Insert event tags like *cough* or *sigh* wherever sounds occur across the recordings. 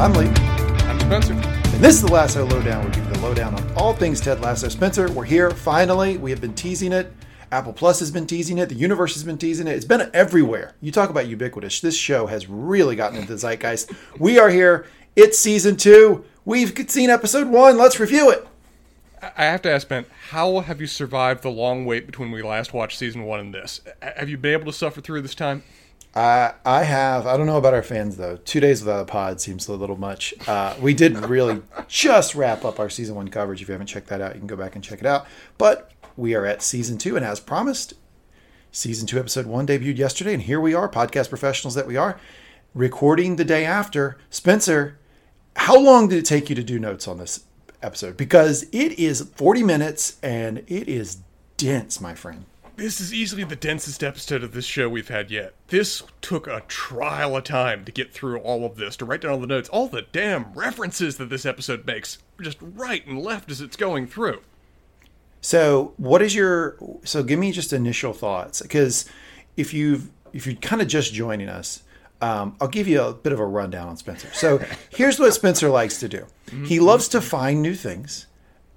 I'm Lee, I'm Spencer. and this is the Lasso Lowdown. We give you the lowdown on all things Ted Lasso. Spencer, we're here finally. We have been teasing it. Apple Plus has been teasing it. The universe has been teasing it. It's been everywhere. You talk about ubiquitous. This show has really gotten into the zeitgeist. We are here. It's season two. We've seen episode one. Let's review it. I have to ask Ben, how have you survived the long wait between we last watched season one and this? Have you been able to suffer through this time? I I have. I don't know about our fans though. Two days without a pod seems a little much. Uh, we did really just wrap up our season one coverage. If you haven't checked that out, you can go back and check it out. But we are at season two, and as promised, season two, episode one debuted yesterday, and here we are, podcast professionals that we are, recording the day after. Spencer, how long did it take you to do notes on this episode? Because it is forty minutes, and it is dense, my friend. This is easily the densest episode of this show we've had yet. This took a trial of time to get through all of this, to write down all the notes, all the damn references that this episode makes, just right and left as it's going through. So, what is your so? Give me just initial thoughts because if you've if you're kind of just joining us, um, I'll give you a bit of a rundown on Spencer. So, *laughs* here's what Spencer likes to do. He loves to find new things,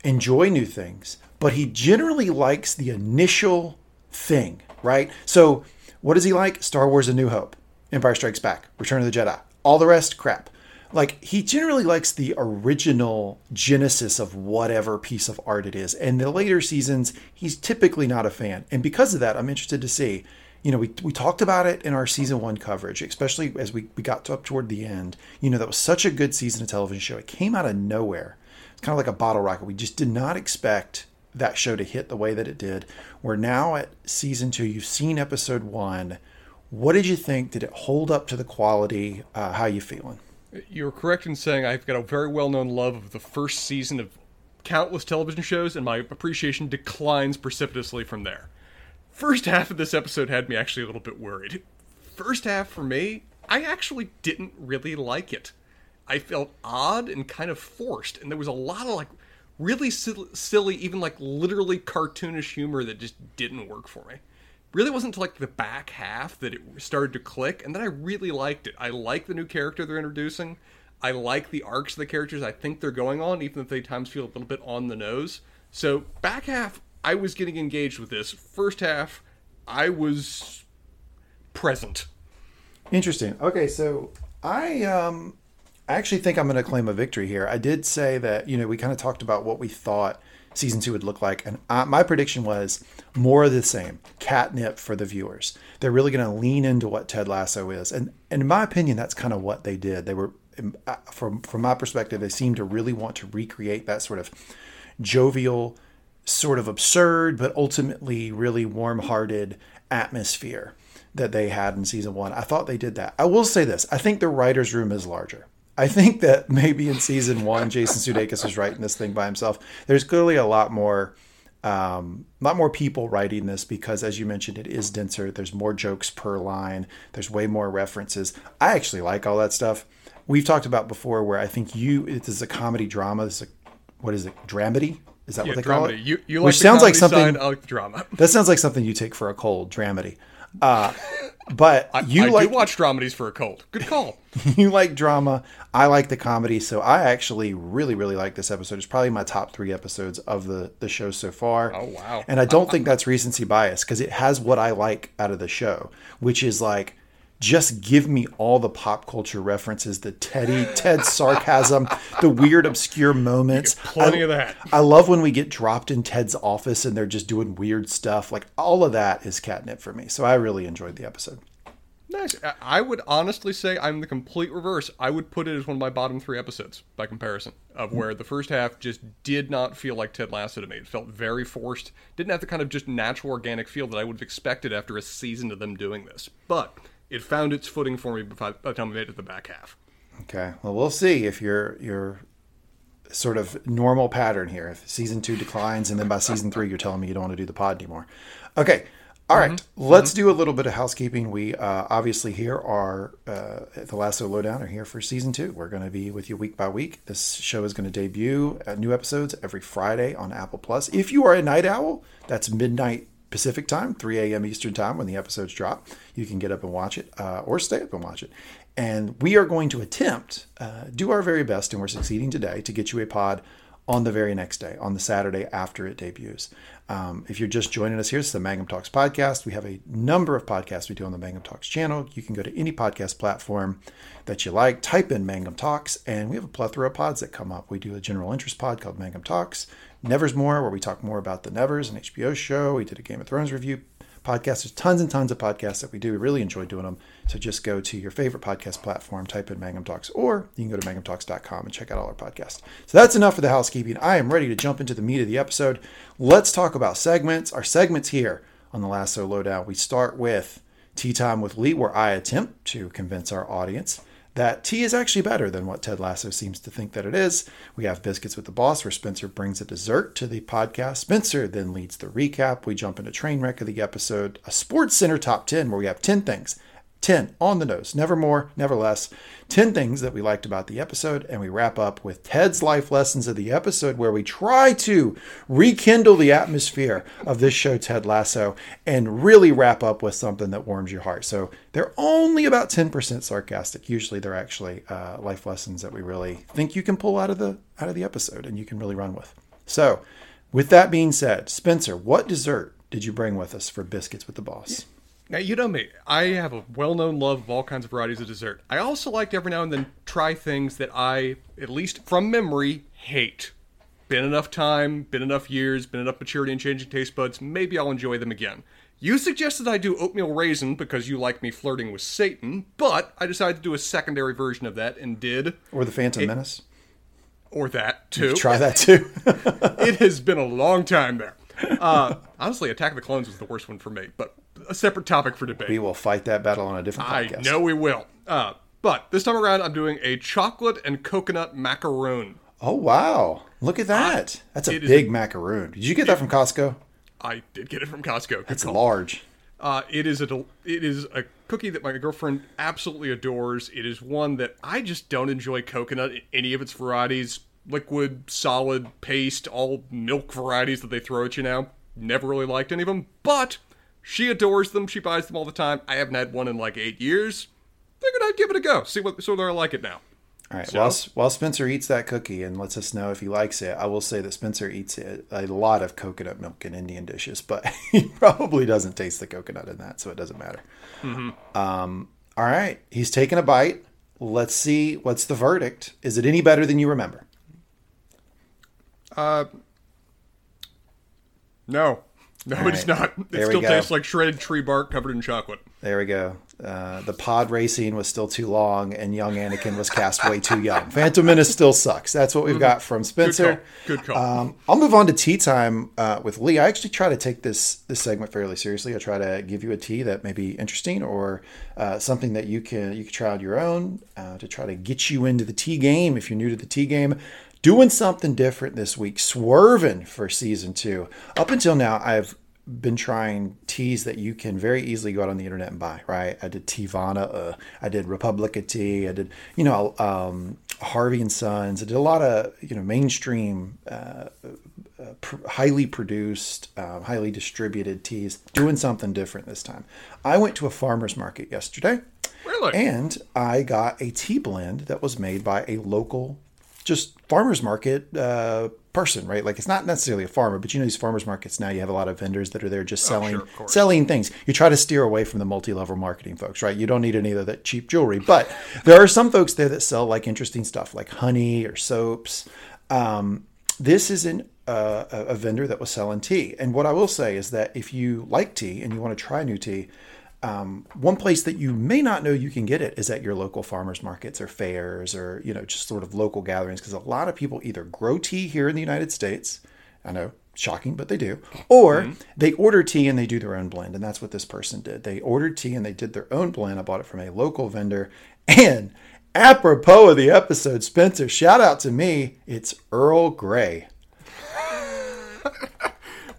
enjoy new things, but he generally likes the initial thing, right? So, what does he like? Star Wars: A New Hope, Empire Strikes Back, Return of the Jedi. All the rest, crap like he generally likes the original genesis of whatever piece of art it is and the later seasons he's typically not a fan and because of that i'm interested to see you know we, we talked about it in our season one coverage especially as we, we got up toward the end you know that was such a good season of television show it came out of nowhere it's kind of like a bottle rocket we just did not expect that show to hit the way that it did we're now at season two you've seen episode one what did you think did it hold up to the quality uh, how you feeling You're correct in saying I've got a very well known love of the first season of countless television shows, and my appreciation declines precipitously from there. First half of this episode had me actually a little bit worried. First half, for me, I actually didn't really like it. I felt odd and kind of forced, and there was a lot of like really sil- silly, even like literally cartoonish humor that just didn't work for me. Really wasn't like the back half that it started to click and then i really liked it. I like the new character they're introducing. I like the arcs of the characters i think they're going on even if they times feel a little bit on the nose. So back half i was getting engaged with this. First half i was present. Interesting. Okay, so I um I actually think I'm going to claim a victory here. I did say that you know we kind of talked about what we thought season two would look like, and I, my prediction was more of the same, catnip for the viewers. They're really going to lean into what Ted Lasso is, and, and in my opinion, that's kind of what they did. They were, uh, from from my perspective, they seemed to really want to recreate that sort of jovial, sort of absurd, but ultimately really warm-hearted atmosphere that they had in season one. I thought they did that. I will say this: I think the writers' room is larger. I think that maybe in season one, Jason Sudeikis was writing this thing by himself. There's clearly a lot more, um, a lot more people writing this because, as you mentioned, it is denser. There's more jokes per line. There's way more references. I actually like all that stuff. We've talked about before where I think you it is a comedy drama. This is a, what is it? Dramedy? Is that yeah what they call it? you, you like Which sounds like something. side, i like the drama That sounds like something you take for a cold. Dramedy. Uh, but you I like do watch dramedies for a cult. good call *laughs* you like drama. I like the comedy. So I actually really, really like this episode. It's probably my top three episodes of the, the show so far. Oh, wow. And I don't think that's recency bias because it has what I like out of the show, which is like just give me all the pop culture references, the Teddy, Ted's *laughs* sarcasm, the weird obscure moments. plenty I, of that. I love when we get dropped in Ted's office and they're just doing weird stuff. Like all of that is catnip for me. So I really enjoyed the episode. Nice. I- would honestly say I'm the complete reverse. I would put it as one of my bottom three episodes by comparison, of hmm. where the first half just did not feel like Ted Lasso to me. It felt very forced. Didn't have the kind of just natural, organic feel that I would have expected after a season of them doing this. But it found its footing for me by by the time we made it to the back half. Okay. Well, we'll see if your your sort of normal pattern here. If season two declines and then by season three you're telling me you don't want to do the pod anymore. Okay. All right. Let's do a little bit of housekeeping. We uh, obviously here are uh, at the Lasso Lowdown are here for season two. We're going to be with you week by week. This show is going to debut uh, new episodes every Friday on Apple Plus. If you are a night owl, that's midnight Pacific time, 3 a.m. Eastern time when the episodes drop. You can get up and watch it uh, or stay up and watch it. And we are going to attempt, uh, do our very best, and we're succeeding today to get you a pod on the very next day, on the Saturday after it debuts. Um, if you're just joining us here, it's the Mangum Talks podcast. We have a number of podcasts we do on the Mangum Talks channel. You can go to any podcast platform that you like, type in Mangum Talks, and we have a plethora of pods that come up. We do a general interest pod called Mangum Talks, Nevers More, where we talk more about the Nevers, and HBO show. We did a Game of Thrones review podcast. There's tons and tons of podcasts that we do. We really enjoy doing them. So just go to your favorite podcast platform, type in Mangum Talks, or you can go to mangumtalks.com and check out all our podcasts. So that's enough for the housekeeping. I am ready to jump into the meat of the episode. Let's talk about segments. Our segments here on the Lasso Lowdown. We start with Tea Time with Lee, where I attempt to convince our audience that tea is actually better than what Ted Lasso seems to think that it is. We have Biscuits with the Boss, where Spencer brings a dessert to the podcast. Spencer then leads the recap. We jump into Train Wreck of the episode, a Sports Center Top 10, where we have 10 things 10 on the nose, never more, never less. 10 things that we liked about the episode. And we wrap up with Ted's life lessons of the episode, where we try to rekindle the atmosphere of this show, Ted Lasso, and really wrap up with something that warms your heart. So they're only about 10% sarcastic. Usually they're actually uh, life lessons that we really think you can pull out of the out of the episode and you can really run with. So with that being said, Spencer, what dessert did you bring with us for biscuits with the boss? Now, you know me. I have a well known love of all kinds of varieties of dessert. I also like to every now and then try things that I, at least from memory, hate. Been enough time, been enough years, been enough maturity and changing taste buds, maybe I'll enjoy them again. You suggested I do oatmeal raisin because you like me flirting with Satan, but I decided to do a secondary version of that and did. Or the Phantom Menace? Or that, too. Try that too. *laughs* it has been a long time there. Uh, honestly, Attack of the Clones was the worst one for me, but a separate topic for debate. we will fight that battle on a different podcast. I know we will. Uh, but this time around, I'm doing a chocolate and coconut macaroon. Oh wow! Look at that. That's a it is big macaroon. Did you get that from Costco? I did get it from Costco. Good It's call. large. Uh, it is a it is a cookie that my girlfriend absolutely adores. It is one that I just don't enjoy coconut in any of its varieties, liquid, solid, paste, all milk varieties that they throw at you now. Never really liked any of them, but she adores them. She buys them all the time. I haven't had one in like eight years. Figured I'd give it a go. See what so whether I like it now. All right. While, while Spencer eats that cookie and lets us know if he likes it, I will say that Spencer eats it, a lot of coconut milk in Indian dishes, but *laughs* he probably doesn't taste the coconut in that, so it doesn't matter. Um, all right. He's taking a bite. Let's see what's the verdict. Is it any better than you remember? Uh, No. No, All it's right. not. It There still tastes like shredded tree bark covered in chocolate. There we go. Uh, the pod racing was still too long, and young Anakin was cast way too young. Phantom Menace still sucks. That's what we've got from Good Spencer. call. Good call. Um, I'll move on to tea time uh, with Lee. I actually try to take this this segment fairly seriously. I try to give you a tea that may be interesting or uh, something that you can you can try on your own uh, to try to get you into the tea game if you're new to the tea game. Doing something different this week, swerving for season two. Up until now, I've been trying teas that you can very easily go out on the internet and buy. Right? I did Teavana, uh, I did Republica tea, I did you know um, Harney and Sons. I did a lot of you know mainstream uh, pr- highly produced, um, highly distributed teas, doing something different this time. I went to a farmer's market yesterday Really? and I got a tea blend that was made by a local, just farmer's market uh, person, right? Like it's not necessarily a farmer, but you know these farmers markets now you have a lot of vendors that are there just selling Oh, sure, selling things. You try to steer away from the multi-level marketing folks, right? You don't need any of that cheap jewelry, but there are some folks there that sell like interesting stuff, like honey or soaps. Um, this is an, uh, a vendor that was selling tea, and what I will say is that if you like tea and you want to try new tea, um, one place that you may not know you can get it is at your local farmers markets or fairs or you know just sort of local gatherings because a lot of people either grow tea here in the United States. I know, shocking, but they do, or they order tea and they do their own blend, and that's what this person did. They ordered tea and they did their own blend. I bought it from a local vendor, and apropos of the episode, Spencer, shout out to me. It's Earl Grey. *laughs*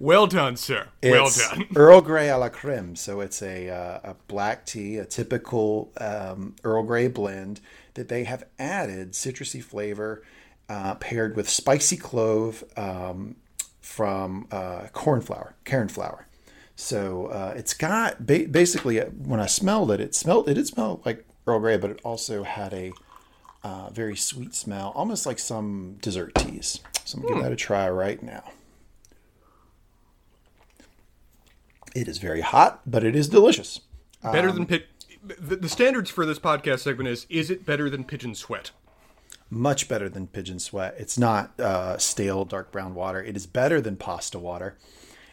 well done, sir. well It's done. *laughs* Earl Grey a la creme. So it's a, uh, a black tea, a typical um, Earl Grey blend that they have added citrusy flavor uh, paired with spicy clove um, from uh, cornflower, cairn flour. So uh, it's got ba- basically uh, when I smelled it, it smelled it did smell like Earl Grey, but it also had a uh, very sweet smell, almost like some dessert teas. So I'm gonna give that a try right now. It is very hot, but it is delicious. Better Um, than pit. The, the standards for this podcast segment is: Is it better than pigeon sweat? Much better than pigeon sweat. It's not uh, stale dark brown water. It is better than pasta water.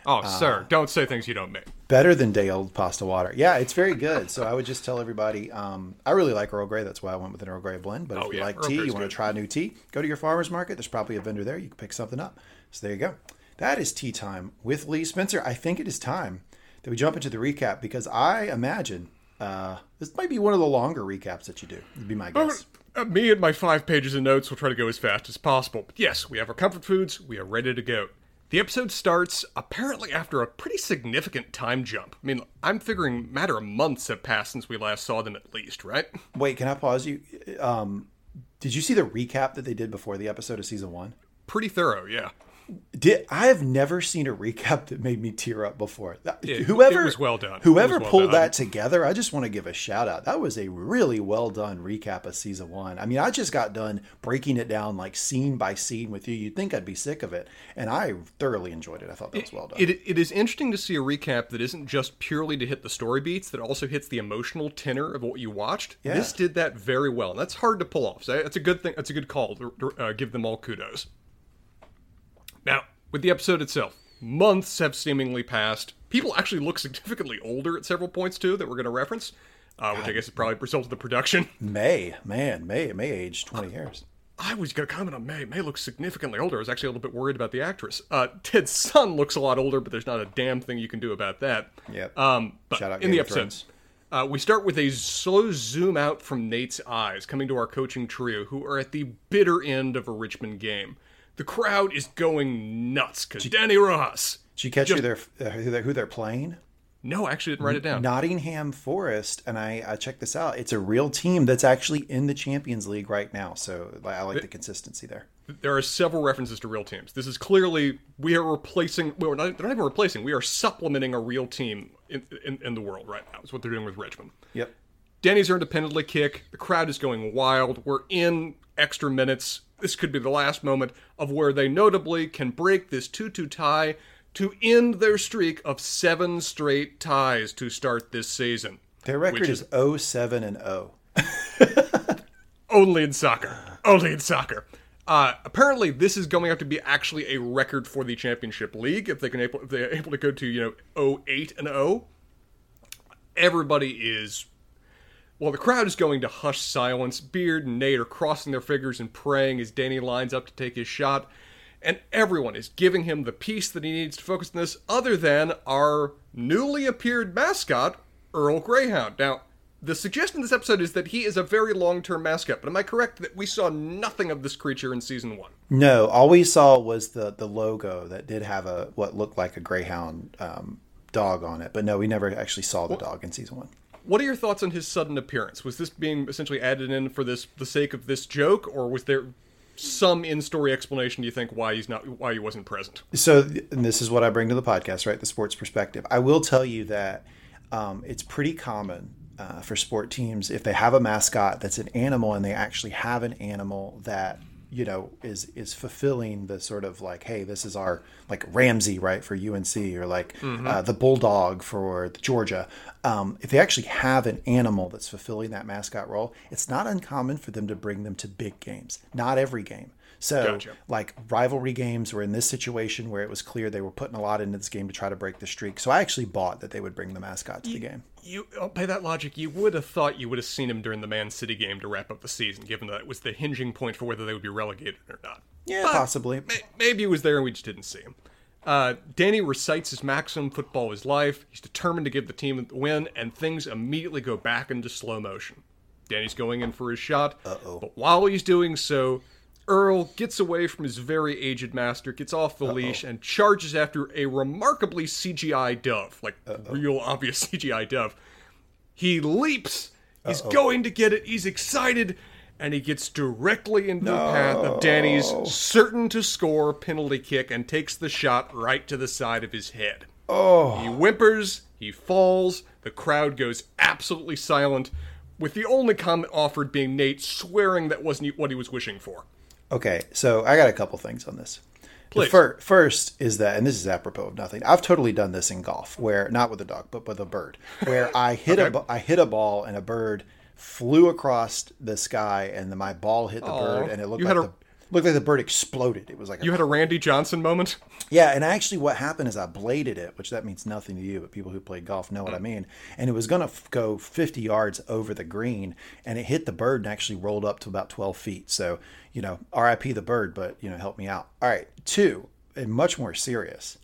Oh, Uh, sir, don't say things you don't make. Better than day old pasta water. Yeah, it's very good. So I would just tell everybody. Um, I really like Earl Grey. That's why I went with an Earl Grey blend. But if Oh, you yeah, like Earl tea, Grey's you want to try new tea, go to your farmer's market. There's probably a vendor there. You can pick something up. So there you go. That is tea time with Lee Spencer. I think it is time that we jump into the recap because I imagine uh, this might be one of the longer recaps that you do. Would be my guess. Uh, me and my five pages of notes will try to go as fast as possible. But yes, we have our comfort foods. We are ready to go. The episode starts apparently after a pretty significant time jump. I mean, I'm figuring matter of months have passed since we last saw them at least, right? Wait, can I pause you? Um, did you see the recap that they did before the episode of season one? Pretty thorough, yeah. Did I have never seen a recap that made me tear up before? That- It- whoever it was well done. Whoever well pulled done. that together, I just want to give a shout out. That was a really well done recap of season one. I mean, I just got done breaking it down like scene by scene with you. You'd think I'd be sick of it, and I thoroughly enjoyed it. I thought that was well done. It, it is interesting to see a recap that isn't just purely to hit the story beats, that also hits the emotional tenor of what you watched. Yeah. This did that very well, and that's hard to pull off. So that's a good thing. That's a good call. To, uh, give them all kudos. Now, with the episode itself, months have seemingly passed. People actually look significantly older at several points too that we're going to reference, uh, which I guess is probably a result of the production. May, man, May, May aged twenty years. I was going to comment on May. May looks significantly older. I was actually a little bit worried about the actress. Uh, Ted's son looks a lot older, but there's not a damn thing you can do about that. Yep. Um, but Shout out in Game the episode, uh, we start with a slow zoom out from Nate's eyes, coming to our coaching trio, who are at the bitter end of a Richmond game. The crowd is going nuts because Danny Rojas. Did you catch who they're uh, who they're who they're playing? No, I actually didn't write it down. Nottingham Forest, and I, I checked this out. It's a real team that's actually in the Champions League right now. So I like the consistency there. There are several references to real teams. This is clearly we are replacing. Well, not, they're not even replacing. We are supplementing a real team in, in, in the world right now. Is what they're doing with Richmond. Yep. Danny's earned a penalty kick. The crowd is going wild. We're in extra minutes. This could be the last moment of where they notably can break this 2 2 tie to end their streak of seven straight ties to start this season. Their record is 07 and 0. *laughs* Only in soccer. Only in soccer. Uh, apparently, this is going out to be actually a record for the championship league if they can able if they're able to go to you know 08 and 0. Everybody is well, the crowd is going to hush silence. Beard and Nate are crossing their fingers and praying as Danny lines up to take his shot. And everyone is giving him the piece that he needs to focus on this, other than our newly appeared mascot, Earl Greyhound. Now, the suggestion in this episode is that he is a very long term mascot, but am I correct that we saw nothing of this creature in season one? No, all we saw was the the logo that did have a what looked like a greyhound um, dog on it, but no, we never actually saw the dog in season one. What are your thoughts on his sudden appearance? Was this being essentially added in for this the sake of this joke, or was there some in-story explanation? Do you think why he's not why he wasn't present? So, this is what I bring to the podcast, right? The sports perspective. I will tell you that um, it's pretty common uh, for sport teams if they have a mascot that's an animal and they actually have an animal that you know is is fulfilling the sort of like hey this is our like Rameses right for unc or like uh, the bulldog for Georgia um, if they actually have an animal that's fulfilling that mascot role it's not uncommon for them to bring them to big games not every game so Gotcha. like rivalry games were in this situation where it was clear they were putting a lot into this game to try to break the streak. So I actually bought that they would bring the mascot to the game. You, oh, by that logic, you would have thought you would have seen him during the Man City game to wrap up the season, given that it was the hinging point for whether they would be relegated or not. Yeah, But possibly. may- maybe he was there and we just didn't see him. Uh, Danny recites his maximum football is life. He's determined to give the team the win, and things immediately go back into slow motion. Danny's going in for his shot, Uh-oh. but while he's doing so, Earl gets away from his very aged master, gets off the leash, and charges after a remarkably CGI dove, like real obvious *laughs* CGI dove. He leaps. He's going to get it. He's excited. And he gets directly into the path of Danny's certain to score penalty kick and takes the shot right to the side of his head. Oh, He whimpers, he falls, the crowd goes absolutely silent, with the only comment offered being Nate swearing that wasn't what he was wishing for. Okay, so I got a couple things on this. The fir- first is that, and this is apropos of nothing. I've totally done this in golf, where not with a dog, but with a bird, where *laughs* I hit a Okay. bu- I hit a ball and a bird flew across the sky, and then my ball hit the Aw. bird, and it looked You like a- the looked like the bird exploded. It was like a You had a Randy Johnson moment? yeah, and actually, what happened is I bladed it, which that means nothing to you, but people who play golf know what I mean. And it was going to f- go 50 yards over the green, and it hit the bird and actually rolled up to about 12 feet. So, you know, RIP the bird, but, you know, help me out. All right, two, and much more serious.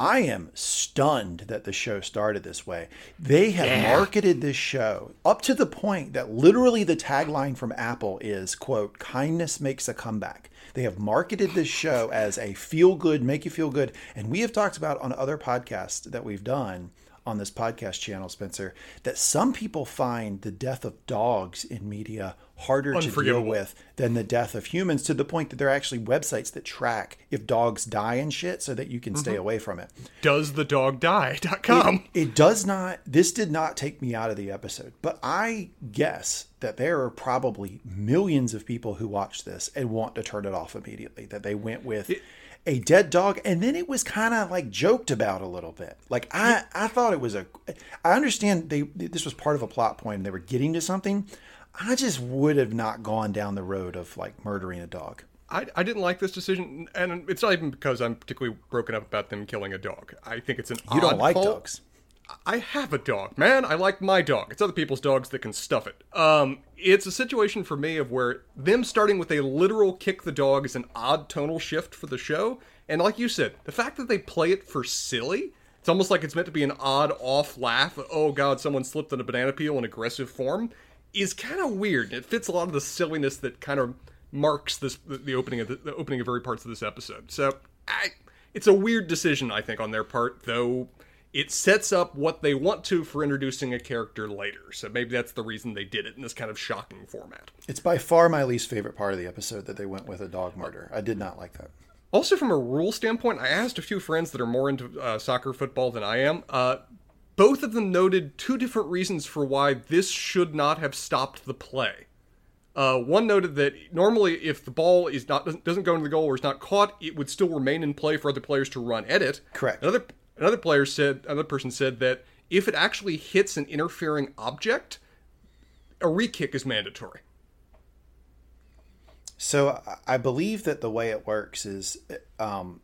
I am stunned that the show started this way. They have marketed this show up to the point that literally the tagline from Apple is quote, kindness makes a comeback. They have marketed this show as a feel good, make you feel good. And we have talked about on other podcasts that we've done on this podcast channel, Spencer, that some people find the death of dogs in media harder to deal with than the death of humans to the point that there are actually websites that track if dogs die and shit so that you can stay mm-hmm. away from it. Does the dog die.com. *laughs* It does not, this did not take me out of the episode, but I guess that there are probably millions of people who watch this and want to turn it off immediately. That they went with a dead dog and then it was kind of like joked about a little bit. Like I, I thought it was a, I understand they, this was part of a plot point and they were getting to something. I just would have not gone down the road of like murdering a dog. I, I didn't like this decision, and it's not even because I'm particularly broken up about them killing a dog. I think it's an You don't like dogs. I have a dog, man. I like my dog. It's other people's dogs that can stuff it. Um, it's a situation for me of where them starting with a literal kick the dog is an odd tonal shift for the show. And like you said, the fact that they play it for silly, it's almost like it's meant to be an odd off laugh. Oh god, someone slipped on a banana peel in aggressive form, is kind of weird. It fits a lot of the silliness that kind of marks this the, opening of the, the opening of every parts of this episode. So I, it's a weird decision I think on their part, though it sets up what they want to for introducing a character later. So maybe that's the reason they did it in this kind of shocking format. It's by far my least favorite part of the episode that they went with a dog murder. I did not like that. Also, from a rule standpoint, I asked a few friends that are more into uh, soccer football than I am. Uh, both of them noted two different reasons for why this should not have stopped the play. Uh, one noted that normally, if the ball is not doesn't, doesn't go into the goal or is not caught, it would still remain in play for other players to run at it. Correct. Another another player said another person said that if it actually hits an interfering object, a re-kick is mandatory. So I- believe that the way it works is um,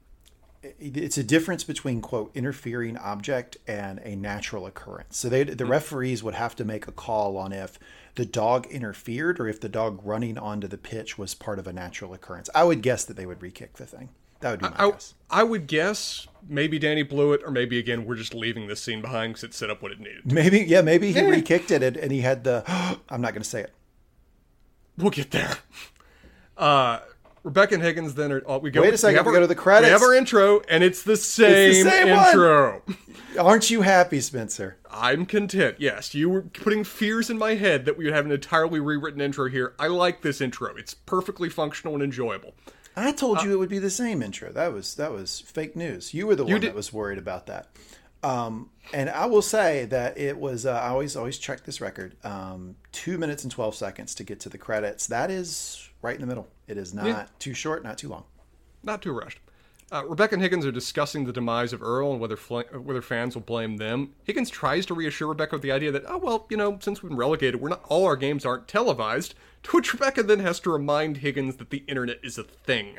it's a difference between quote interfering object and a natural occurrence. So they, the referees would have to make a call on if the dog interfered or if the dog running onto the pitch was part of a natural occurrence. I would guess that they would re-kick the thing. That would be my I, guess. I would guess maybe Danny blew it, or maybe again we're just leaving this scene behind because it set up what it needed. Maybe yeah, maybe he re-kicked it and, and he had the. *gasps* I'm not going to say it. We'll get there. *laughs* Uh, Rebecca and Higgins then are. Oh, we go. Wait a second, have we our- go to the credits. We have our intro, and it's the same, same one. intro. *laughs* Aren't you happy, Spencer? I'm content. Yes, you were putting fears in my head that we would have an entirely rewritten intro here. I like this intro. It's perfectly functional and enjoyable. I told you it would be the same intro. That was that was fake news. You were the one did- that was worried about that. Um, and I will say that it was. Uh, I always always check this record. Um, two minutes and twelve seconds to get to the credits. That is right in the middle. It is not too short, not too long. Not too rushed. Uh, Rebecca and Higgins are discussing the demise of Earl and whether fl- whether fans will blame them. Higgins tries to reassure Rebecca with the idea that, oh well, you know, since we've been relegated, we're not all our games aren't televised. To which Rebecca then has to remind Higgins that the internet is a thing.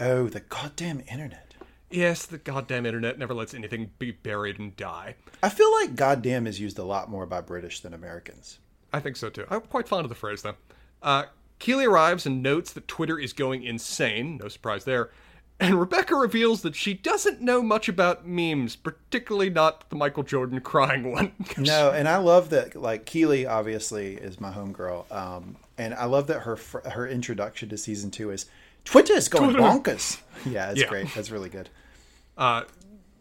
Oh, the goddamn internet! Yes, the goddamn internet never lets anything be buried and die. I feel like goddamn is used a lot more by British than Americans. I think so too. I'm quite fond of the phrase though. Uh, Keeley arrives and notes that Twitter is going insane. No surprise there. And Rebecca reveals that she doesn't know much about memes, particularly not the Michael Jordan crying one. *laughs* No, and I love that. Like Keeley, obviously, is my homegirl, um, and I love that her her introduction to season two is Twitter is going Twitter. bonkers. *laughs* Yeah, it's Yeah. great. That's really good. Uh,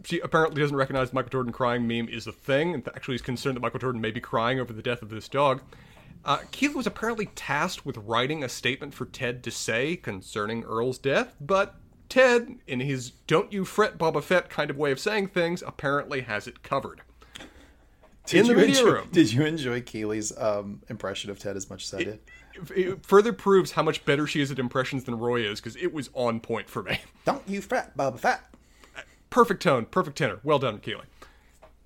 she apparently doesn't recognize Michael Jordan crying meme is a thing, and actually is concerned that Michael Jordan may be crying over the death of this dog. Uh, Keith was apparently tasked with writing a statement for Ted to say concerning Earl's death, but Ted, in his "Don't you fret, Boba Fett" kind of way of saying things, apparently has it covered. Did in the media enjoy, room. Did you enjoy Keeley's um, impression of Ted as much as I did? It further proves how much better she is at impressions than Roy is, because it was on point for me. *laughs* Don't you fret, Boba Fett. perfect tone, perfect tenor. Well done, Keeley.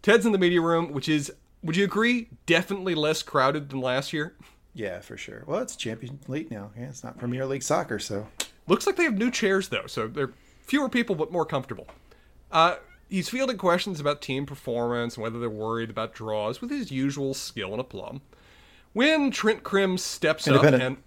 Ted's in the media room, which is, would you agree, definitely less crowded than last year? Yeah, for sure. Well, it's Champion League now. Yeah, it's not Premier League soccer, so Looks like they have new chairs though, so they're fewer people but more comfortable. Uh, he's fielding questions about team performance and whether they're worried about draws with his usual skill and aplomb. When Trent Crimm steps up and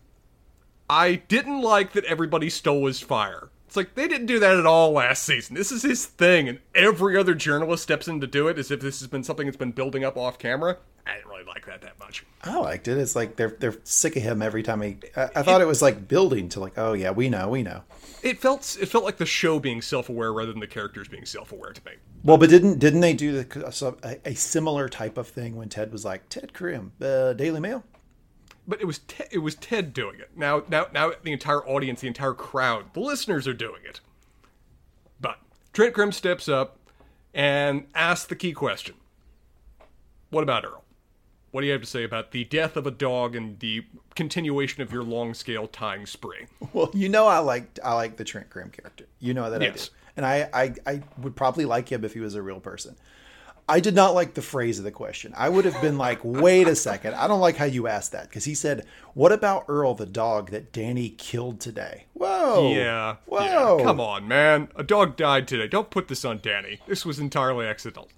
I didn't like that everybody stole his fire. It's like they didn't do that at all last season. This is his thing, and every other journalist steps in to do it as if this has been something that's been building up off camera. I didn't really like that that much. I liked it. It's like they're they're sick of him every time he. I, I thought it was like building to like, oh yeah, we know, we know. It felt it felt like the show being self-aware rather than the characters being self-aware to me. Well, but didn't didn't they do the, a, a similar type of thing when Ted was like Ted Crimm, uh, Daily Mail? But it was Te- it was Ted doing it. Now now now the entire audience, the entire crowd, the listeners are doing it. But Trent Crimm steps up and asks the key question. What about Earl? What do you have to say about the death of a dog and the continuation of your long scale tying spree? Well, you know, I like I like the Trent Crimm character. You know that I Yes. do, and I, I I would probably like him if he was a real person. I did not like the phrase of the question. I would have been like, wait a second, I don't like how you asked that because he said, "What about Earl, the dog that Danny killed today?" Whoa, Yeah. whoa, Yeah, come on, man. A dog died today. Don't put this on Danny. This was entirely accidental.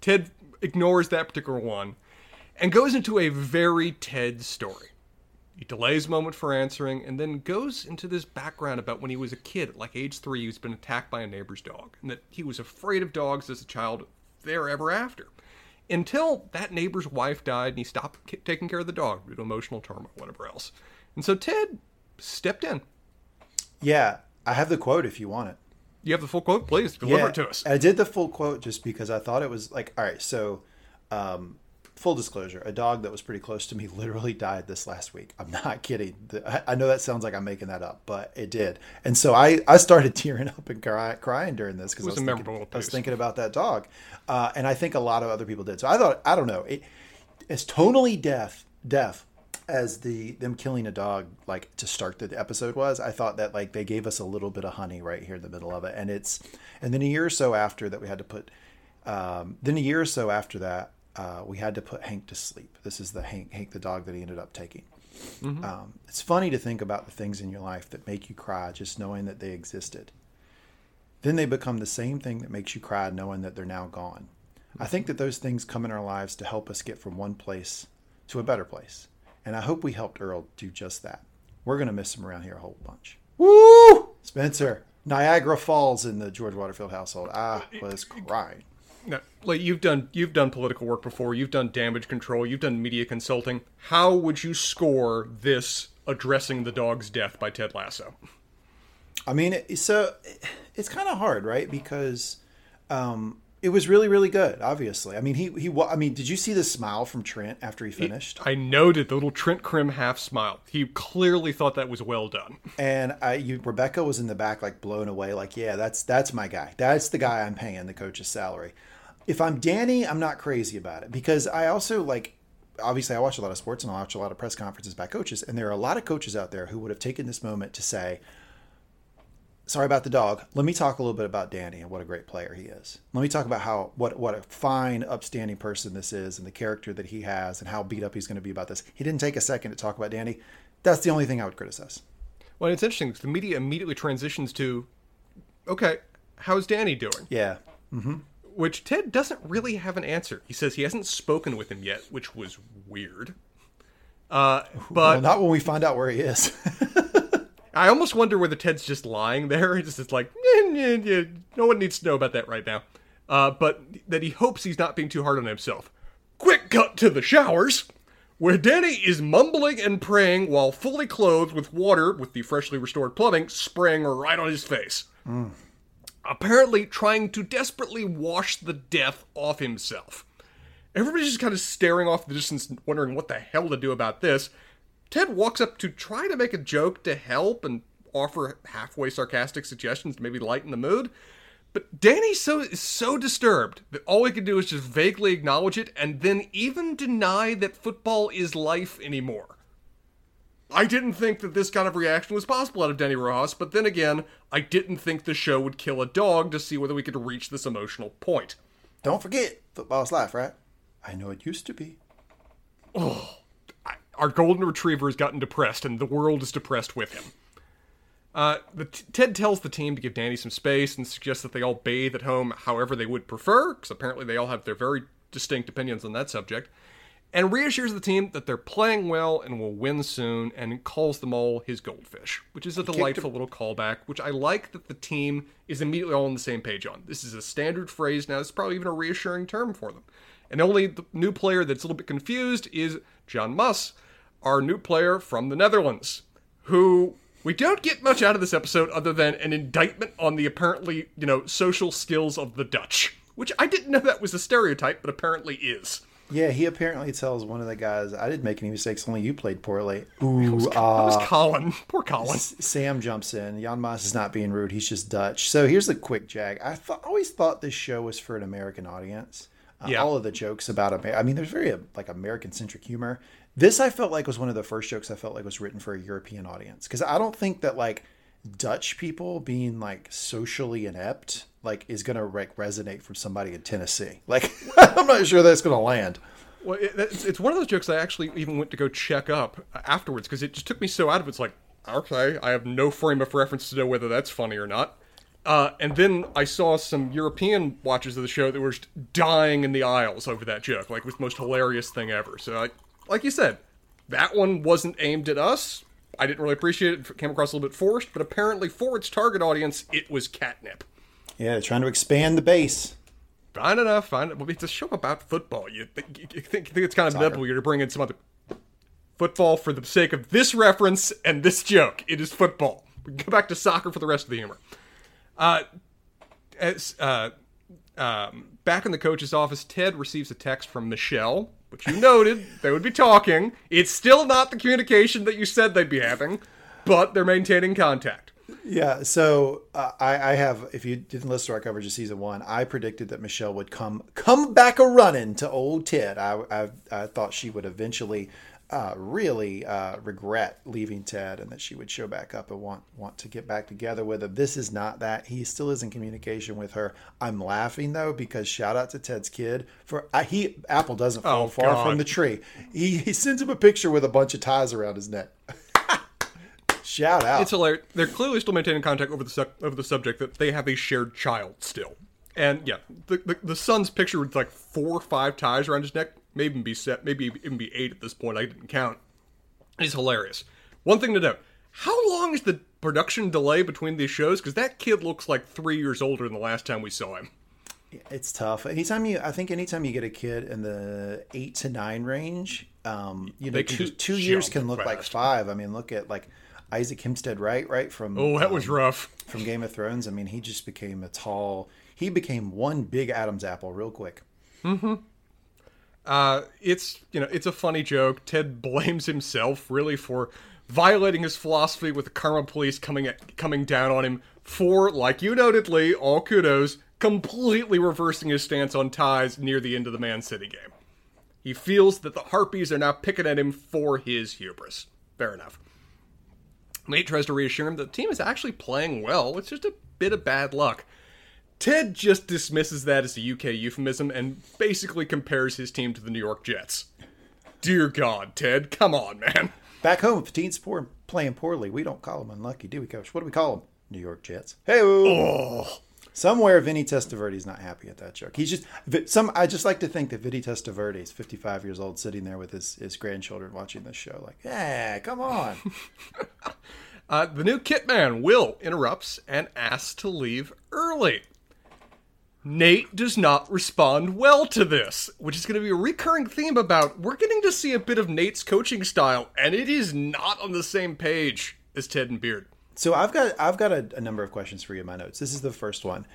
Ted ignores that particular one and goes into a very Ted story. He delays a moment for answering and then goes into this background about when he was a kid, like age three, he's been attacked by a neighbor's dog, and that he was afraid of dogs as a child there ever after. Until that neighbor's wife died and he stopped taking care of the dog due to emotional trauma or whatever else. And so Ted stepped in. Yeah, I have the quote if you want it. You have the full quote, please deliver it to us. I did the full quote just because I thought it was like, all right, so um, full disclosure, a dog that was pretty close to me *laughs* literally died this last week. I'm not kidding. I, know that sounds like I'm making that up, but it did. And so I, I started *laughs* tearing up and cry, crying during this because I was thinking, I was thinking about that dog. Uh, and I think a lot of other people did. So I thought, I don't know, it, as tonally deaf, deaf as the them killing a dog like to start the episode was i thought that like they gave us a little bit of honey right here in the middle of it and it's and then a year or so after that we had to put um, then a year or so after that uh, we had to put hank to sleep this is the hank hank the dog that he ended up taking um, it's funny to think about the things in your life that make you cry just knowing that they existed then they become the same thing that makes you cry knowing that they're now gone i think that those things come in our lives to help us get from one place to a better place and I hope we helped Earl do just that. We're going to miss him around here a whole bunch. Woo! Spencer, Niagara Falls in the George Waterfield household. I was crying. Now, like you've done, you've done political work before. You've done damage control. You've done media consulting. How would you score this addressing the dog's death by Ted Lasso? I mean, so it's kind of hard, right? Because um, it was really, really good. Obviously, I mean, he he. I mean, did you see the smile from Trent after he finished? I noted the little Trent Crimm half smile. He clearly thought that was well done. And I, you, Rebecca was in the back, like blown away, like, yeah, that's that's my guy. That's the guy I'm paying the coach's salary. If I'm Danny, I'm not crazy about it because I also like. Obviously, I watch a lot of sports and I watch a lot of press conferences by coaches, and there are a lot of coaches out there who would have taken this moment to say, "Sorry about the dog. Let me talk a little bit about Danny and what a great player he is. Let me talk about how what what a fine, upstanding person this is, and the character that he has, and how beat up he's going to be about this." He didn't take a second to talk about Danny. That's the only thing I would criticize. Well, it's interesting. 'cause The media immediately transitions to, okay, how's Danny doing? Yeah. Mm-hmm. Which Ted doesn't really have an answer. He says he hasn't spoken with him yet, which was weird. Uh, Well, but not when we find out where he is. *laughs* I almost wonder whether Ted's just lying there. *laughs* It's just like, "Eh, eh, eh, no one needs to know about that right now. Uh, but that he hopes he's not being too hard on himself. Quick cut to the showers, where Danny is mumbling and praying while fully clothed with water with the freshly restored plumbing spraying right on his face. Apparently trying to desperately wash the death off himself. Everybody's just kind of staring off the distance, wondering what the hell to do about this. Ted walks up to try to make a joke to help and offer halfway sarcastic suggestions to maybe lighten the mood. But Danny so is so disturbed that all he can do is just vaguely acknowledge it and then even deny that football is life anymore. I didn't think that this kind of reaction was possible out of Danny Rojas, but then again, I didn't think the show would kill a dog to see whether we could reach this emotional point. Don't forget, football's life, right? I know it used to be. Oh, I, our golden retriever has gotten depressed, and the world is depressed with him. Uh, the, Ted tells the team to give Danny some space and suggests that they all bathe at home however they would prefer, because apparently they all have their very distinct opinions on that subject and reassures the team that they're playing well and will win soon, and calls them all his goldfish, which is a delightful little callback, which I like that the team is immediately all on the same page on. This is a standard phrase now, it's probably even a reassuring term for them. And only the new player that's a little bit confused is Jan Maas, our new player from the Netherlands, who we don't get much out of this episode other than an indictment on the apparently, you know, social skills of the Dutch, which I didn't know that was a stereotype, but apparently is. Yeah, he apparently tells one of the guys, "I didn't make any mistakes. Only you played poorly." Ooh, that was, that was uh, Colin. *laughs* Poor Colin. Sam jumps in. Jan Maas is not being rude. He's just Dutch. So here's the quick jag. I th- always thought this show was for an American audience. Uh, yeah. All of the jokes about America. I mean, there's very uh, like American centric humor. This I felt like was one of the first jokes I felt like was written for a European audience because I don't think that like Dutch people being like socially inept like is gonna like resonate from somebody in Tennessee. *laughs* Like *laughs* I'm not sure that's gonna land. Well, it, it's, one of those jokes I actually even went to go check up afterwards because it just took me so out of it. It's like, okay, I have no frame of reference to know whether that's funny or not. Uh, and then I saw some European watchers of the show that were just dying in the aisles over that joke, like was the most hilarious thing ever. So, like, like you said, that one wasn't aimed at us. I didn't really appreciate it. It came across a little bit forced, but apparently for its target audience, it was catnip. Yeah, they're trying to expand the base. Fine enough, fine. Well, it's a show about football. You think, you think, think it's kind of inevitable you're to bring in some other football for the sake of this reference and this joke. It is football. We can go back to soccer for the rest of the humor. Uh, as uh, um, back in the coach's office, Ted receives a text from Michelle, which you noted *laughs* they would be talking. It's still not the communication that you said they'd be having, but they're maintaining contact. Yeah, so uh, I, I have. If you didn't listen to our coverage of season one, I predicted that Michelle would come come back a running to old Ted. I, I, I thought she would eventually uh, really uh, regret leaving Ted, and that she would show back up and want want to get back together with him. This is not that. He still is in communication with her. I'm laughing though because shout out to Ted's kid for uh, he Apple doesn't fall oh, far God. from the tree. He he sends him a picture with a bunch of ties around his neck. *laughs* Shout out. It's hilarious. They're clearly still maintaining contact over the su- over the subject that they have a shared child still. And yeah, the, the, the son's picture with like four or five ties around his neck, maybe even be set, maybe even be eight at this point. I didn't count. Is hilarious. One thing to note: how long is the production delay between these shows? Because that kid looks like three years older than the last time we saw him. It's tough. Anytime you, I think, anytime you get a kid in the eight to nine range, um, you know, two, two years can look fast. like five. I mean, look at like Isaac Hempstead Wright, right from oh that um, was rough from Game of Thrones. I mean, he just became a tall. He became one big Adam's apple real quick. Hmm. Uh, it's you know it's a funny joke. Ted *laughs* blames himself really for violating his philosophy with the karma police coming at, coming down on him for, like you noted, Lee, all kudos, completely reversing his stance on ties near the end of the Man City game. He feels that the Harpies are now picking at him for his hubris. Fair enough. Nate tries to reassure him that the team is actually playing well, it's just a bit of bad luck. Ted just dismisses that as a UK euphemism and basically compares his team to the New York Jets. Dear God, Ted, come on, man. Back home, if the team's poor, playing poorly, we don't call them unlucky, do we, Coach? What do we call them? New York Jets. Hey, oh. Somewhere Vinny Testaverde's not happy at that joke. He's just some. I just like to think that Vinny Testaverde is 55 years old, sitting there with his, his grandchildren watching this show. Like, yeah, come on. *laughs* uh, the new kit man Will interrupts and asks to leave early. Nate does not respond well to this, which is going to be a recurring theme about we're getting to see a bit of Nate's coaching style, and it is not on the same page as Ted and Beard. So I've got I've got a, a, number of questions for you in my notes. This is the first one.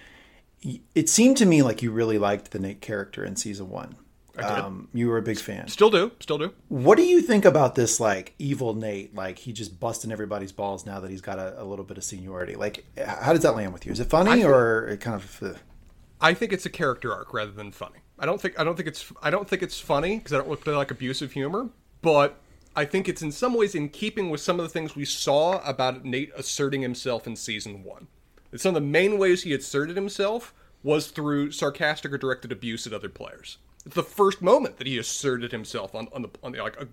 It seemed to me like you really liked the Nate character in season one. Um, you were a big fan. Still do, still do. What do you think about this, like evil Nate? Like he just busting everybody's balls now that he's got a, a little bit of seniority. Like, how does that land with you? Is it funny or it kind of? Uh, I think it's a character arc rather than funny. I don't think I don't think it's I don't think it's funny because I don't look like abusive humor, but I think it's in some ways in keeping with some of the things we saw about Nate asserting himself in season one. It's some of the main ways he asserted himself was through sarcastic or directed abuse at other players. It's the first moment that he asserted himself on, on the on the like a,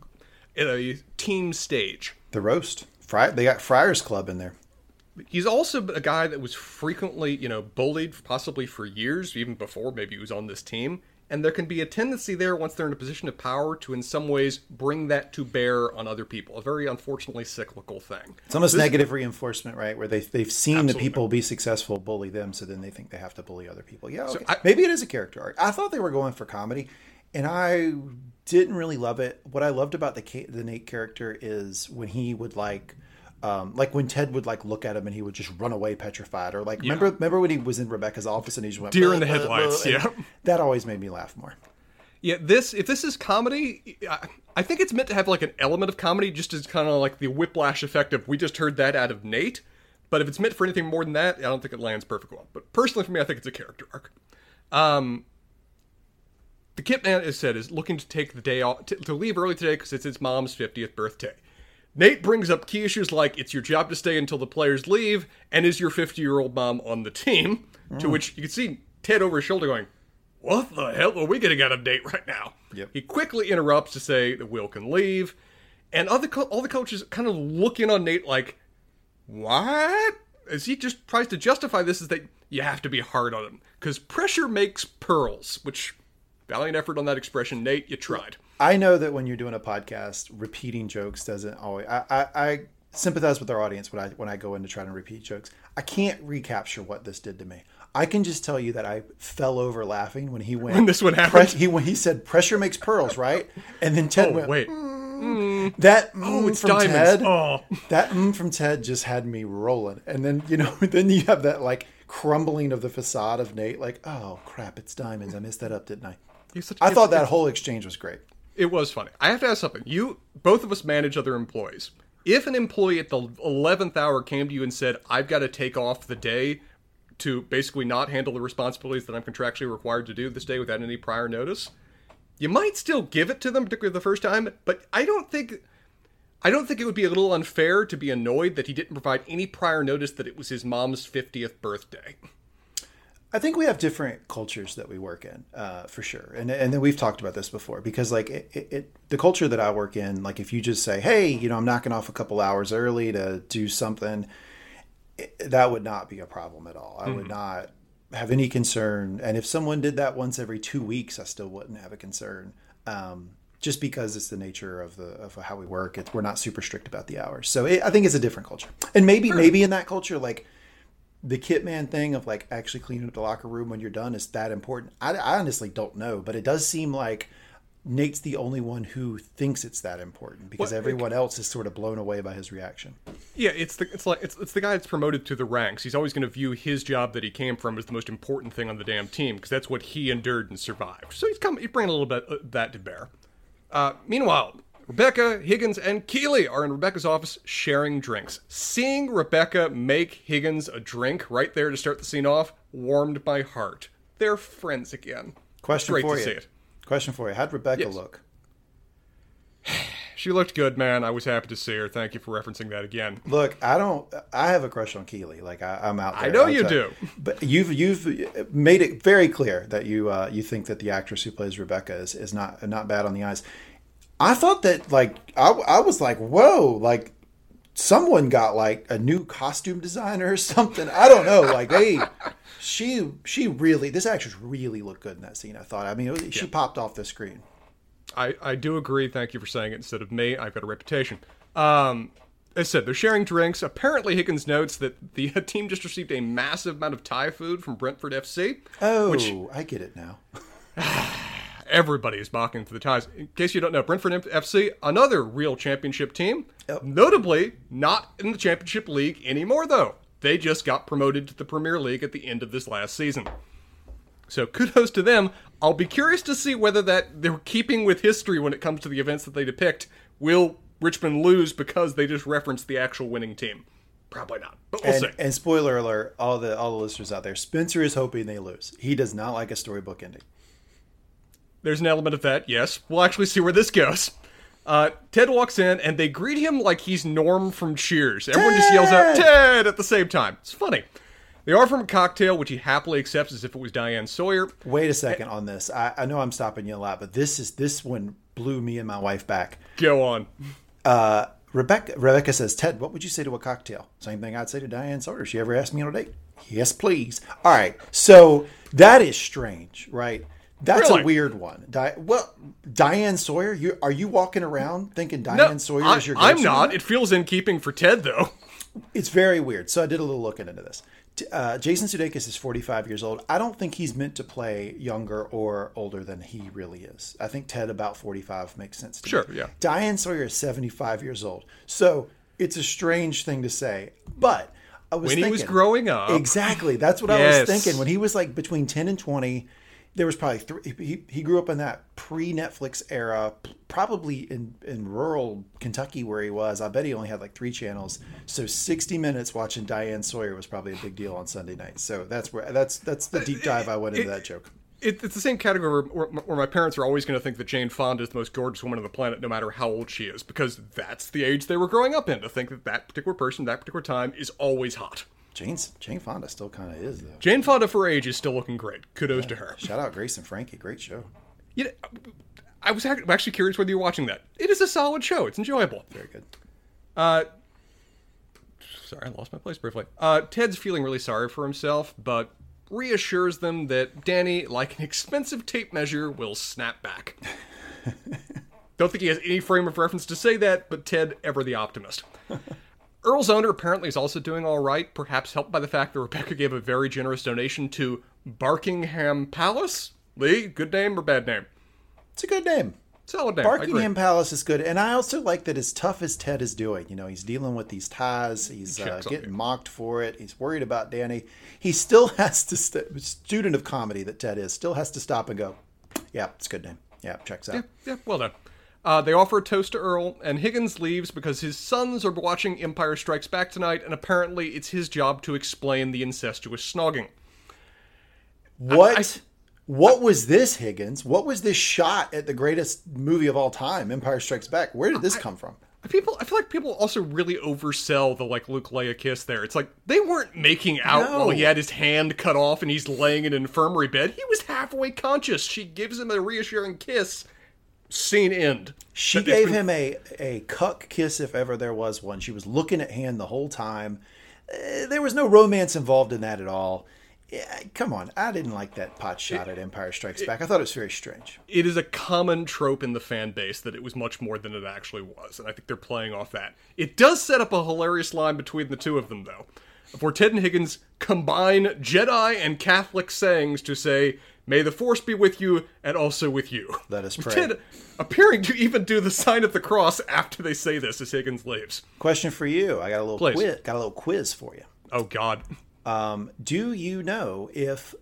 a team stage. The roast. Fry, they got Friars Club in there. He's also a guy that was frequently, you know, bullied, possibly for years, even before maybe he was on this team and there can be a tendency there once they're in a position of power to in some ways bring that to bear on other people. A very unfortunately cyclical thing. It's almost this, negative reinforcement right? Where they, they've seen absolutely. the people be successful bully them so then they think they have to bully other people. Yeah okay. so I, maybe it is a character arc. I thought they were going for comedy and i didn't really love it. What i loved about the the nate character is when he would like um, like when Ted would like look at him and he would just run away petrified, or like yeah. remember remember when he was in Rebecca's office and he just went deer in the headlights. yeah, that always made me laugh more. Yeah, this if this is comedy, I think it's meant to have like an element of comedy, just as kind of like the whiplash effect of we just heard that out of Nate. But if it's meant for anything more than that, I don't think it lands perfectly well. But personally, for me, I think it's a character arc. Um, the Kit Man, as said, is looking to take the day off to, to leave early today because it's his mom's 50th birthday. Nate brings up key issues like it's your job to stay until the players leave, and is your 50 year old mom on the team? Mm. To which you can see Ted over his shoulder going, What the hell are we getting out of Nate right now? Yep. He quickly interrupts to say that Will can leave, and other co- all the coaches kind of looking on Nate like, What? As he just tries to justify this, is that you have to be hard on him because pressure makes pearls, which valiant effort on that expression, Nate. You tried. I know that when you're doing a podcast, repeating jokes doesn't always. I, I, I sympathize with our audience when I when I go in to try to repeat jokes. I can't recapture what this did to me. I can just tell you that I fell over laughing when he went. When this one happened, he when he said pressure makes pearls, right? And then Ted oh, went. Wait. Mm. That mm oh, it's from diamonds. Ted. Oh. That mm from Ted just had me rolling. And then you know, *laughs* then you have that like crumbling of the facade of Nate. Like, oh crap, it's diamonds. I messed that up, didn't I? Such, I thought that whole exchange was great. It was funny. I have to ask something. You, both of us manage other employees. If an employee at the 11th hour came to you and said, I've got to take off the day to basically not handle the responsibilities that I'm contractually required to do this day without any prior notice, you might still give it to them, particularly the first time, but I don't think. I don't think it would be a little unfair to be annoyed that he didn't provide any prior notice that it was his mom's 50th birthday. I think we have different cultures that we work in, uh, for sure, and and then we've talked about this before because like it, it, it, the culture that I work in, like if you just say, hey, you know, I'm knocking off a couple hours early to do something, it, that would not be a problem at all. I mm-hmm. would not have any concern, and if someone did that once every two weeks, I still wouldn't have a concern. Um, just because it's the nature of the of how we work, we're not super strict about the hours. So I think it's a different culture, and maybe sure. maybe in that culture, like the Kitman thing of like actually cleaning up the locker room when you're done is that important. I, I, honestly don't know, but it does seem like Nate's the only one who thinks it's that important because well, everyone it, else is sort of blown away by his reaction. Yeah, it's the it's like it's, it's the guy that's promoted to the ranks. He's always going to view his job that he came from as the most important thing on the damn team because that's what he endured and survived. So he's come he's bringing a little bit of that to bear. Uh, meanwhile, Rebecca, Higgins, and Keeley are in Rebecca's office sharing drinks. Seeing Rebecca make Higgins a drink right there to start the scene off warmed my heart. They're friends again. Question for you. Question for you. How'd Rebecca yes. look? *sighs* she looked good, man. I was happy to see her. Thank you for referencing that again. Look, I don't. I have a crush on Keeley. Like I, am out there. I know you do. But you've you've made it very clear that you uh, you think that the actress who plays Rebecca is, is not not bad on the eyes. I thought that like I, I was like whoa like someone got like a new costume designer or *laughs* something I don't know like hey she she really this actress really looked good in that scene I thought I mean was, she popped off the screen I I do agree thank you for saying it instead of me I've got a reputation um as I said, they're sharing drinks. Apparently, Higgins notes that the *laughs* team just received a massive amount of Thai food from Brentford FC. Oh, which, I get it now. *sighs* *laughs* everybody is mocking for the ties. In case you don't know, Brentford FC, another real championship team. Yep. Notably, not in the championship league anymore, though. They just got promoted to the Premier League at the end of this last season. So kudos to them. I'll be curious to see whether that they're keeping with history when it comes to the events that they depict. Will Richmond lose because they just referenced the actual winning team? Probably not, but we'll and, see. and spoiler alert, all the all the listeners out there, Spencer is hoping they lose. He does not like a storybook ending. There's an element of that, yes. We'll actually see where this goes. Uh, Ted walks in and they greet him like he's Norm from Cheers. Everyone just yells out Ted at the same time. It's funny. They offer him a cocktail, which he happily accepts as if it was Diane Sawyer. Wait a second on this. I, I know I'm stopping you a lot, but this is this one blew me and my wife back. Go on. Uh, Rebecca Rebecca says, Ted, what would you say to a cocktail? Same thing I'd say to Diane Sawyer. She ever asked me on a date? Yes, please. All right. So that is strange, right? That's Really? a weird one. Di- well, Diane Sawyer, you are you walking around thinking Diane No, Sawyer I, is your? I'm not. one? It feels in keeping for Ted, though. It's very weird. So I did a little looking into this. Uh, Jason Sudeikis is 45 years old. I don't think he's meant to play younger or older than he really is. I think Ted about 45 makes sense to me. Sure, me. yeah. Diane Sawyer is 75 years old. So it's a strange thing to say. But I was When he was growing up. Exactly. That's what I was thinking. When he was like between 10 and 20, there was probably three. He, he grew up in that pre Netflix era, probably in, in rural Kentucky where he was. I bet he only had like three channels. So 60 minutes watching Diane Sawyer was probably a big deal on Sunday night. So that's where that's that's the deep dive I went into that joke. It, it's the same category where, where my parents are always going to think that Jane Fonda is the most gorgeous woman on the planet, no matter how old she is, because that's the age they were growing up in. To think that that particular person, that particular time, is always hot. Jane's Jane Fonda still kind of is though. Jane Fonda, for age, is still looking great. Kudos to her. Shout out Grace and Frankie, great show. You know, I was actually curious whether you're watching that. It is a solid show. It's enjoyable. Very good. Uh, sorry, I lost my place briefly. Uh, Ted's feeling really sorry for himself, but reassures them that Danny, like an expensive tape measure, will snap back. *laughs* Don't think he has any frame of reference to say that, but Ted, ever the optimist. *laughs* Earl's owner apparently is also doing all right, perhaps helped by the fact that Rebecca gave a very generous donation to Barkingham Palace. Lee, good name or bad name? It's a good name. It's a solid name. Barkingham Palace is good, and I also like that as tough as Ted is doing, you know, he's dealing with these ties, he's uh, getting mocked for it, he's worried about Danny. He still *laughs* has to, st- student of comedy that Ted is, still has to stop and go, yeah, it's a good name. Yeah, checks out. Yeah, well done. Uh, they offer a toast to Earl, and Higgins leaves because his sons are watching Empire Strikes Back tonight, and apparently it's his job to explain the incestuous snogging. What? I- what was this, Higgins? What was this shot at the greatest movie of all time, Empire Strikes Back? Where did this come from? People, I feel like people also really oversell the like Luke Leia kiss. There, it's like they weren't making out No. while he had his hand cut off and he's laying in an infirmary bed. He was halfway conscious. She gives him a reassuring kiss. Scene end. She it's gave been- him a, a cuck kiss if ever there was one. She was looking at hand the whole time. Uh, there was no romance involved in that at all. Yeah, come on. I didn't like that pot shot at Empire Strikes Back. I thought it was very strange. it is a common trope in the fan base that it was much more than it actually was, and I think they're playing off that. It does set up a hilarious line between the two of them, though, where Ted and Higgins combine Jedi and Catholic sayings to say, May the Force be with you and also with you. Let us pray. Ted appearing to even do the sign of the cross after they say this as Higgins leaves. Question for you. I got a little Please. quiz. Got a little quiz for you. Oh, God. Um, do you know if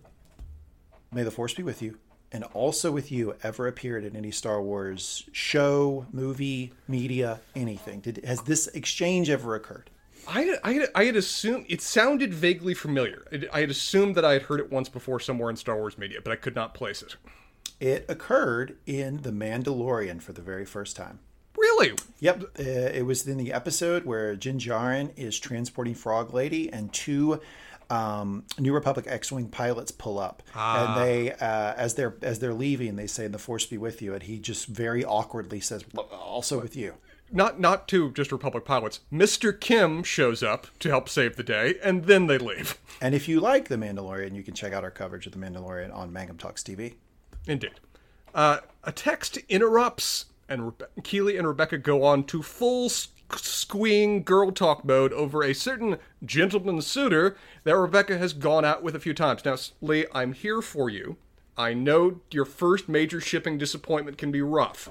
May the Force be with you and also with you ever appeared in any Star Wars show, movie, media, anything? Did has this exchange ever occurred? I had, I, had, I had assumed it sounded vaguely familiar. I- I had assumed that I had heard it once before somewhere in Star Wars media, but I could not place it. It occurred in The Mandalorian for the very first time. Really? Yep, uh, it was in the episode where Din Djarin is transporting Frog Lady, and two um, New Republic X-wing pilots pull up, ah. and they, uh, as they're as they're leaving, they say, "The Force be with you," and he just very awkwardly says, "Also with you." Not not to just Republic pilots. Mr. Kim shows up to help save the day, and then they leave. And if you like The Mandalorian, you can check out our coverage of The Mandalorian on Mangum Talks TV. Indeed. Uh, a text interrupts, and Rebe- Keeley and Rebecca go on to full squeeing girl talk mode over a certain gentleman suitor that Rebecca has gone out with a few times. Now, Lee, I'm here for you. I know your first major shipping disappointment can be rough.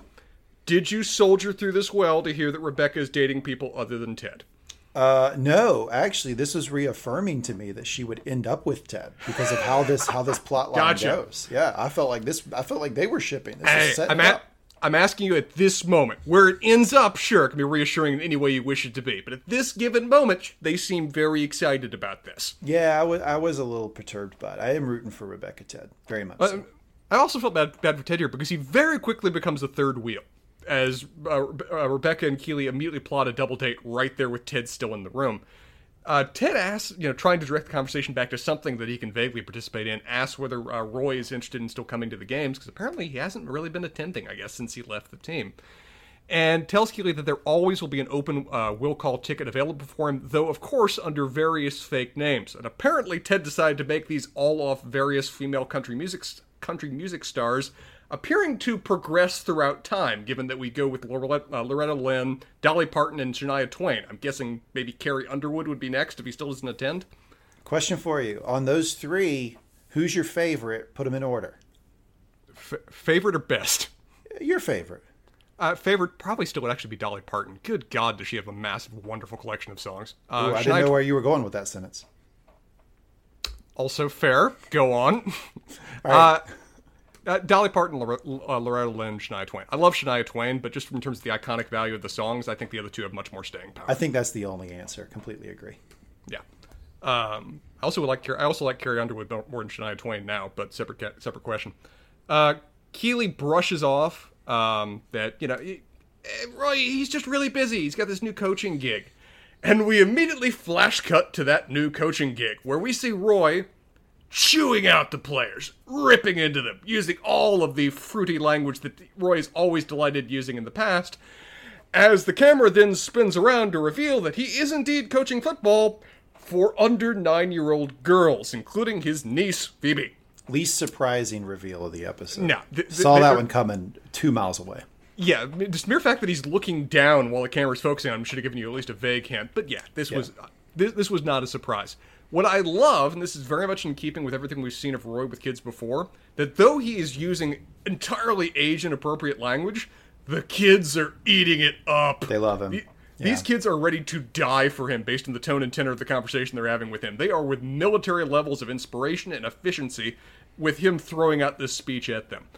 Did you soldier through this well to hear that Rebecca is dating people other than Ted? Uh, no, actually, this was reaffirming to me that she would end up with Ted because of how this how this plot line Gotcha. goes. Yeah, I felt like this. I felt like they were shipping. This Hey, is I'm, at, up. I'm asking you at this moment. Where it ends up, sure, it can be reassuring in any way you wish it to be. But at this given moment, they seem very excited about this. Yeah, I was I was a little perturbed, but I am rooting for Rebecca Ted very much. so. I also felt bad, bad for Ted here because he very quickly becomes the third wheel. As uh, uh, Rebecca and Keeley immediately plot a double date right there with Ted still in the room. Uh, Ted asks, you know, trying to direct the conversation back to something that he can vaguely participate in, asks whether uh, Roy is interested in still coming to the games because apparently he hasn't really been attending, I guess, since he left the team. And tells Keeley that there always will be an open uh, will call ticket available for him, though, of course, under various fake names. And apparently, Ted decided to make these all off various female country music country music stars appearing to progress throughout time, given that we go with Loretta, uh, Loretta Lynn, Dolly Parton, and Shania Twain. I'm guessing maybe Carrie Underwood would be next if he still doesn't attend. Question for you: On those three, who's your favorite? Put them in order. F- favorite or best? Your favorite. Uh, favorite probably still would actually be Dolly Parton. Good God, does she have a massive, wonderful collection of songs? Uh, Ooh, I Shania didn't know where you were going with that sentence. Also fair. Go on. *laughs* All right. Uh, uh, Dolly Parton, Lore- uh, Loretta Lynn, Shania Twain. I love Shania Twain, but just in terms of the iconic value of the songs, I think the other two have much more staying power. I think that's the only answer. Completely agree. yeah. Um, I also would like. I also like Carrie Underwood more more than Shania Twain now, but separate separate question. Uh, Keeley brushes off um, that you know he- eh, Roy. He's just really busy. He's got this new coaching gig, and we immediately flash cut to that new coaching gig where we see Roy chewing out the players, ripping into them, using all of the fruity language that Roy's always delighted using in the past. As the camera then spins around to reveal that he is indeed coaching football for under nine year old girls, including his niece, Phoebe. Least surprising reveal of the episode. No, th- th- Saw that one coming two miles away. Yeah, just mere fact that he's looking down while the camera's focusing on him should have given you at least a vague hint. But yeah, this was uh, this, this was not a surprise. What I love, and this is very much in keeping with everything we've seen of Roy with kids before, that though he is using entirely age inappropriate language, the kids are eating it up. They love him. The- These kids are ready to die for him based on the tone and tenor of the conversation they're having with him. They are with military levels of inspiration and efficiency with him throwing out this speech at them.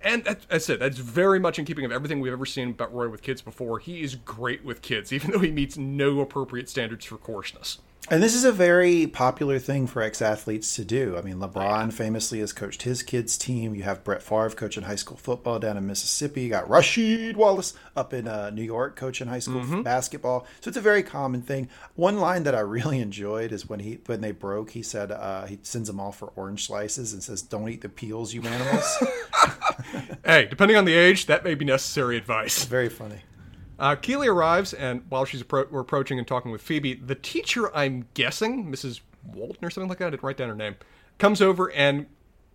And that, that's it. That's very much in keeping of everything we've ever seen about Roy with kids before. He is great with kids, even though he meets no appropriate standards for coarseness. And this is a very popular thing for ex athletes to do. I mean, LeBron famously has coached his kids' team. You have Brett Favre coaching high school football down in Mississippi. You got Rasheed Wallace up in uh, New York coaching high school basketball. So it's a very common thing. One line that I really enjoyed is when he when they broke, he said uh, he sends them all for orange slices and says, "Don't eat the peels, you animals." *laughs* Hey, depending on the age, that may be necessary advice. very funny. Uh, Keeley arrives, and while she's appro- we're approaching and talking with Phoebe, the teacher, I'm guessing, Mrs. Walton or something like that, I didn't write down her name, comes over and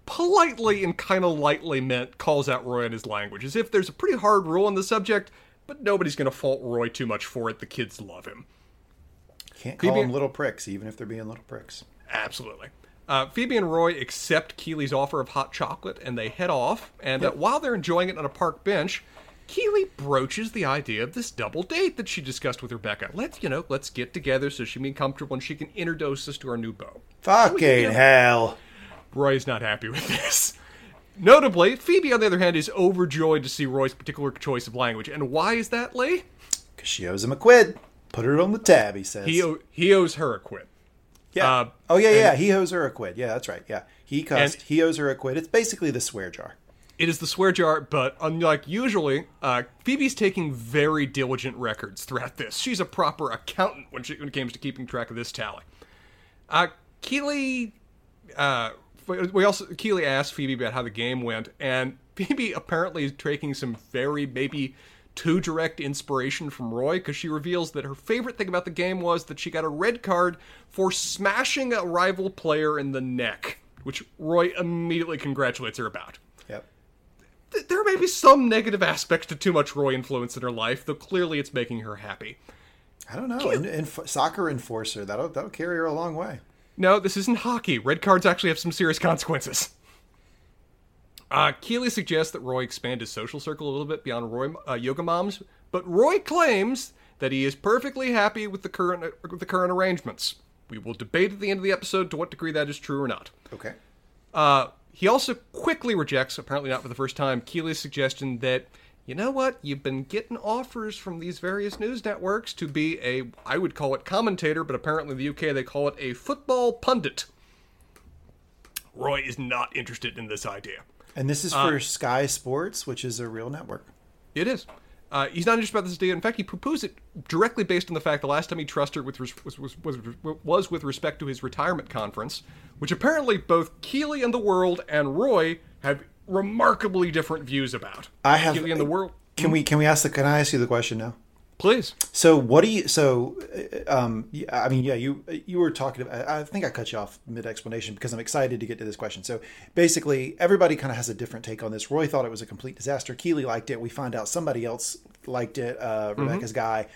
politely and kind of lightly meant calls out Roy in his language, as if there's a pretty hard rule on the subject, but nobody's going to fault Roy too much for it. The kids love him. Can't call them little pricks, even if they're being little pricks. Absolutely. Uh, Phoebe and Roy accept Keeley's offer of hot chocolate and they head off. And uh, while they're enjoying it on a park bench, Keeley broaches the idea of this double date that she discussed with Rebecca. Let's, you know, let's get together so she can be comfortable and she can introduce us to our new beau. Fucking hell. Roy's not happy with this. Notably, Phoebe, on the other hand, is overjoyed to see Roy's particular choice of language. And why is that, Lee? Because she owes him a quid. Put it on the tab, he says. He, o- he owes her a quid. Yeah. Uh, oh yeah, yeah. He owes her a quid. Yeah, that's right. Yeah. He cussed. He owes her a quid. It's basically the swear jar. It is the swear jar, but unlike usually, uh, Phoebe's taking very diligent records throughout this. She's a proper accountant when, she, when it comes to keeping track of this tally. Uh, Keeley, uh, we also Keeley asked Phoebe about how the game went, and *laughs* Phoebe apparently is taking some very maybe too direct inspiration from Roy because she reveals that her favorite thing about the game was that she got a red card for smashing a rival player in the neck, which Roy immediately congratulates her about. Th- there may be some negative aspects to too much Roy influence in her life, though clearly it's making her happy. I don't know. In, in, soccer enforcer. That'll that'll carry her a long way. No, this isn't hockey. Red cards actually have some serious consequences. Uh, Keeley suggests that Roy expand his social circle a little bit beyond Roy uh, yoga moms, but Roy claims that he is perfectly happy with the current with the current arrangements. We will debate at the end of the episode to what degree that is true or not. Okay. Uh, he also quickly rejects, apparently not for the first time, Keeley's suggestion that, you know what, you've been getting offers from these various news networks to be a, I would call it commentator, but apparently in the UK they call it a football pundit. Roy is not interested in this idea. And this is uh, for Sky Sports, which is a real network. It is. Uh, he's not interested about this idea. In fact, he proposed it directly based on the fact the last time he trusted with res- was, was, was, was with respect to his retirement conference, which apparently both Keeley and the world and Roy have remarkably different views about. I have- Keeley and the world. Can we can we ask the can I ask you the question now? Please. So what do you so uh, um I mean yeah you you were talking about I think I cut you off mid explanation because I'm excited to get to this question. So basically everybody kind of has a different take on this. Roy thought it was a complete disaster. Keeley liked it. We find out somebody else liked it. Uh, Rebecca's guy.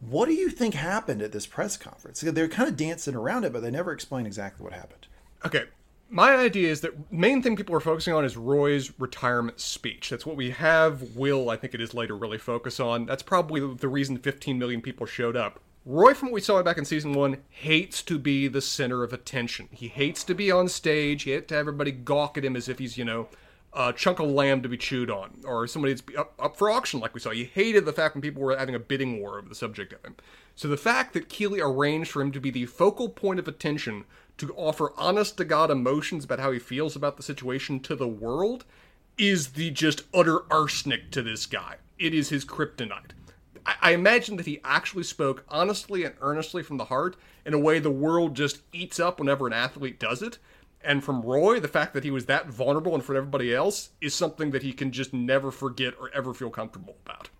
What do you think happened at this press conference? They're kind of dancing around it, but they never explain exactly what happened. Okay. My idea is that main thing people are focusing on is Roy's retirement speech. That's what we have Will, I think it is later, really focus on. That's probably the reason 15 million people showed up. Roy, from what we saw back in season one, hates to be the center of attention. He hates to be on stage. He hates to have everybody gawk at him as if he's, you know, a chunk of lamb to be chewed on, or somebody that's up, up for auction, like we saw. He hated the fact when people were having a bidding war over the subject of him. So the fact that Keeley arranged for him to be the focal point of attention to offer honest to God emotions about how he feels about the situation to the world is the just utter arsenic to this guy. It is his kryptonite. I, I imagine that he actually spoke honestly and earnestly from the heart in a way the world just eats up whenever an athlete does it. And from Roy, the fact that he was that vulnerable in front of everybody else is something that he can just never forget or ever feel comfortable about.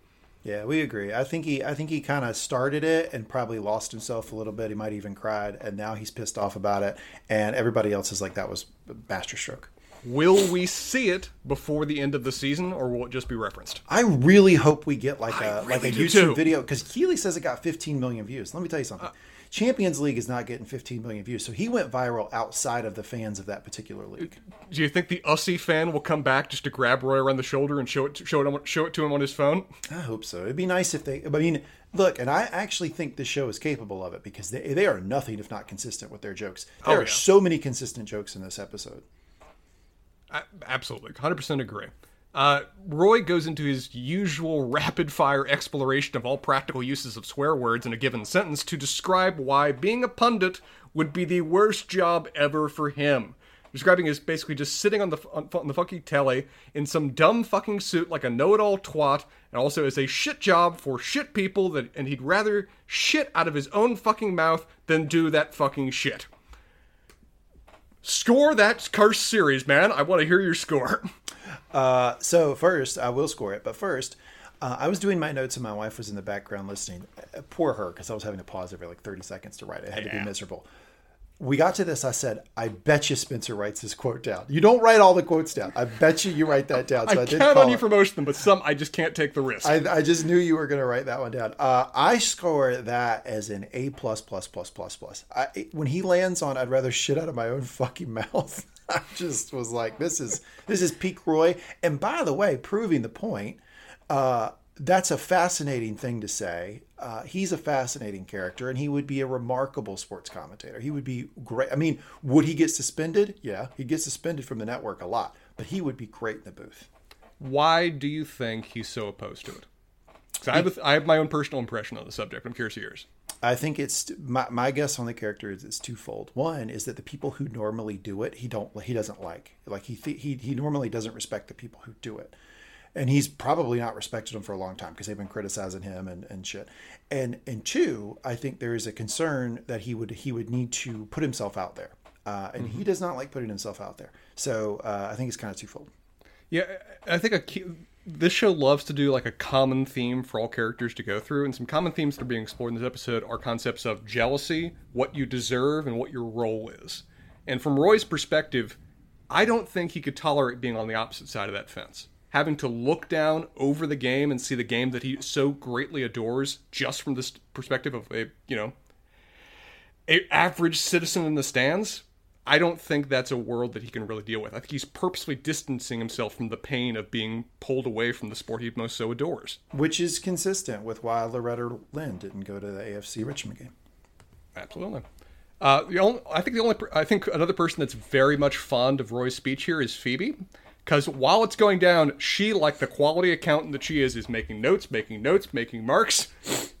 Yeah, we agree. I think he I think he kind of started it and probably lost himself a little bit. He might even cried, and now he's pissed off about it. And everybody else is like that was a masterstroke. Will we see it before the end of the season, or will it just be referenced? I really hope we get like a like a YouTube too. video because Keeley says it got 15 million views. Let me tell you something. Uh, Champions League is not getting 15 million views, so he went viral outside of the fans of that particular league. Do you think the Ussy fan will come back just to grab Roy around the shoulder and show it show it show it to him on his phone? I hope so. It'd be nice if they. I mean, look, and I actually think this show is capable of it because they they are nothing if not consistent with their jokes. Oh, there Oh, are yeah. so many consistent jokes in this episode. A- absolutely, hundred percent agree. Uh, Roy goes into his usual rapid fire exploration of all practical uses of swear words in a given sentence to describe why being a pundit would be the worst job ever for him. Describing as basically just sitting on the on, on the fucking telly in some dumb fucking suit like a know-it-all twat, and also as a shit job for shit people that, and he'd rather shit out of his own fucking mouth than do that fucking shit. Score that cursed series, man. I want to hear your score. *laughs* Uh, so first, I will score it, but first, uh, I was doing my notes and my wife was in the background listening. Uh, poor her, because I was having to pause every like 30 seconds to write it. It had to be miserable. We got to this. I said, I bet you Spencer writes this quote down. You don't write all the quotes down. I bet you you write that down. *laughs* So I, I count on you for most of them, but some I just can't take the risk. I, I just knew you were going to write that one down. Uh, I score that as an A plus plus plus plus plus. I, when he lands on, I'd rather shit out of my own fucking mouth. *laughs* *laughs* I just was like, this is this is peak Roy. And by the way, proving the point, uh, that's a fascinating thing to say. Uh, he's a fascinating character, and he would be a remarkable sports commentator. He would be great. I mean, would he get suspended? Yeah, he'd get suspended from the network a lot, but he would be great in the booth. Why do you think he's so opposed to it? 'Cause I have, have my own personal impression on the subject. I'm curious yours. I think it's my, my guess on the character is it's twofold. One is that the people who normally do it, he don't he doesn't like. Like he th- he he normally doesn't respect the people who do it, and he's probably not respected them for a long time because they've been criticizing him and, and shit. And and two, I think there is a concern that he would he would need to put himself out there, uh, and he does not like putting himself out there. So uh, I think it's kind of twofold. Yeah, I think a key, this show loves to do like a common theme for all characters to go through, and some common themes that are being explored in this episode are concepts of jealousy, what you deserve, and what your role is. And from Roy's perspective, I don't think he could tolerate being on the opposite side of that fence. Having to look down over the game and see the game that he so greatly adores, just from this perspective of a you know a average citizen in the stands. I don't think that's a world that he can really deal with. I think he's purposely distancing himself from the pain of being pulled away from the sport he most so adores. Which is consistent with why Loretta Lynn didn't go to the AFC Richmond game. Absolutely. Uh, the only, I think the only, I think another person that's very much fond of Roy's speech here is Phoebe, because while it's going down, she, like the quality accountant that she is, is making notes, making notes, making marks,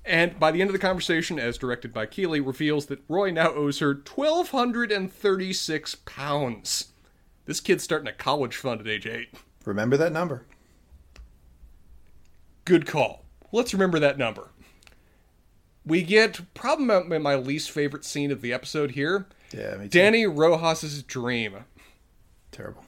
and by the end of the conversation, as directed by Keeley, reveals that Roy now owes her twelve hundred and thirty-six pounds. This kid's starting a college fund at age eight. Remember that number. Good call. Let's remember that number. We get probably my least favorite scene of the episode here. Yeah. Danny Rojas's dream. Terrible.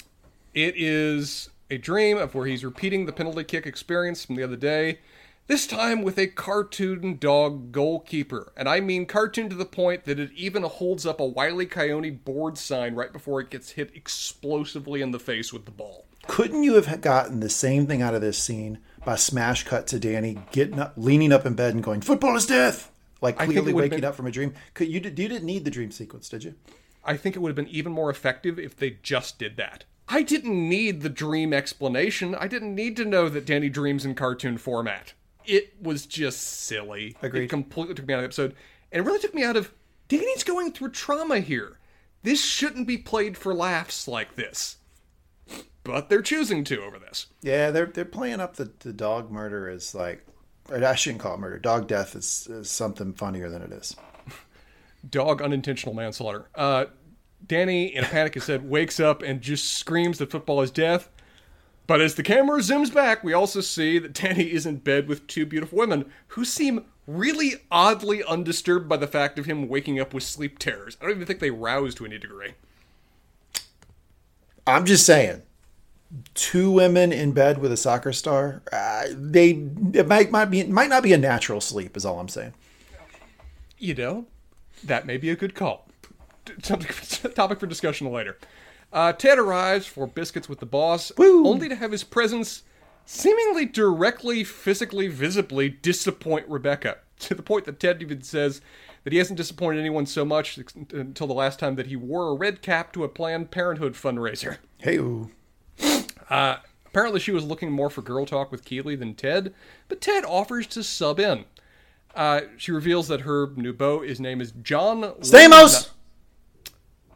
It is a dream of where he's repeating the penalty kick experience from the other day, this time with a cartoon dog goalkeeper. And I mean cartoon to the point that it even holds up a Wiley Coyote board sign right before it gets hit explosively in the face with the ball. Couldn't you have gotten the same thing out of this scene by smash cut to Danny getting up, leaning up in bed and going, "Football is death," like clearly waking been- up from a dream? Could you? You didn't need the dream sequence, did you? I think it would have been even more effective if they just did that. I didn't need the dream explanation. I didn't need to know that Danny dreams in cartoon format. It was just silly. Agreed. It completely took me out of the episode. And it really took me out of Danny's going through trauma here. This shouldn't be played for laughs like this. But they're choosing to over this. Yeah, they're they're playing up the, the dog murder as like, or I shouldn't call it murder. Dog death is, is something funnier than it is. *laughs* dog unintentional manslaughter. Uh, Danny, in a panic, has said, wakes up and just screams that football is death. But as the camera zooms back, we also see that Danny is in bed with two beautiful women who seem really oddly undisturbed by the fact of him waking up with sleep terrors. I don't even think they rouse to any degree. I'm just saying, two women in bed with a soccer star, uh, they it might might be might not be a natural sleep. Is all I'm saying. You know, that may be a good call. *laughs* Topic for discussion later. Uh, Ted arrives for biscuits with the boss, Woo! only to have his presence seemingly directly, physically, visibly disappoint Rebecca. *laughs* To the point that Ted even says that he hasn't disappointed anyone so much until the last time that he wore a red cap to a Planned Parenthood fundraiser. Hey, ooh. Uh, apparently, she was looking more for girl talk with Keeley than Ted, but Ted offers to sub in. Uh, she reveals that her new beau, his name is John Stamos.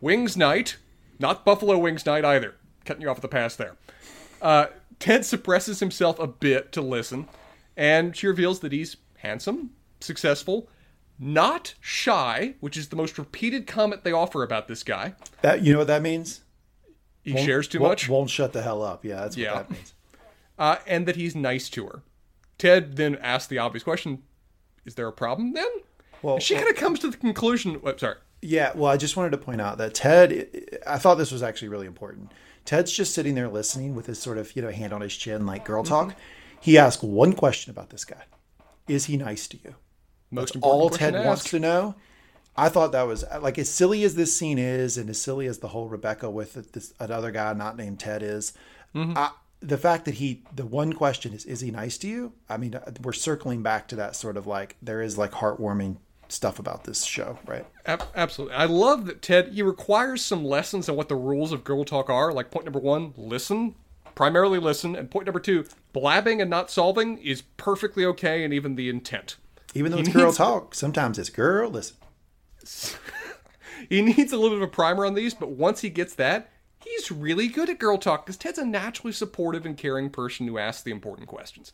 Wings Night, not Buffalo Wings Night either. Cutting you off at the pass there. Uh, Ted suppresses himself a bit to listen, and she reveals that he's handsome, successful, not shy, which is the most repeated comment they offer about this guy. That you know what that means? He shares too Won't- much. Won't shut the hell up. Yeah, that's what Yeah. that means. uh, and that he's nice to her. Ted then asks the obvious question: Is there a problem then? Well, And she kind of comes to the conclusion. oh, sorry. Yeah, well, I just wanted to point out that Ted, I thought this was actually really important. Ted's just sitting there listening with his sort of, you know, hand on his chin, like girl talk. He asked one question about this guy Is he nice to you? Most That's all Ted to wants to know. I thought that was like as silly as this scene is, and as silly as the whole Rebecca with this another guy not named Ted is. Mm-hmm. I, the fact that he, the one question is, is he nice to you? I mean, we're circling back to that sort of like there is like heartwarming stuff about this show, right? Absolutely. I love that Ted, he requires some lessons on what the rules of girl talk are. Like point number one, listen, primarily listen. And point number two, blabbing and not solving is perfectly okay and even the intent. Even though He it's girl talk, sometimes it's girl. Listen, *laughs* He needs a little bit of a primer on these, but once he gets that, he's really good at girl talk because Ted's a naturally supportive and caring person who asks the important questions.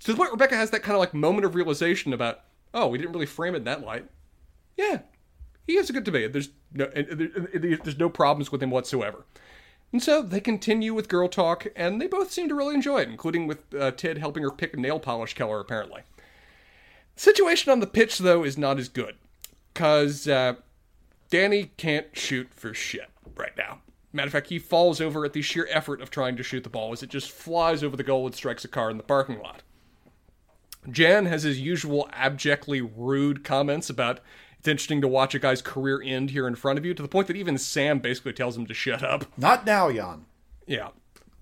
To the point Rebecca has that kind of like moment of realization about, oh, we didn't really frame it in that light. Yeah, he is a good debate. There's no, there's no problems with him whatsoever. And so they continue with girl talk, and they both seem to really enjoy it, including with uh, Ted helping her pick a nail polish color, apparently. The Situation on the pitch, though, is not as good. Because uh, Danny can't shoot for shit right now. Matter of fact, he falls over at the sheer effort of trying to shoot the ball as it just flies over the goal and strikes a car in the parking lot. Jan has his usual abjectly rude comments about it's interesting to watch a guy's career end here in front of you, to the point that even Sam basically tells him to shut up. not now, Jan. Yeah.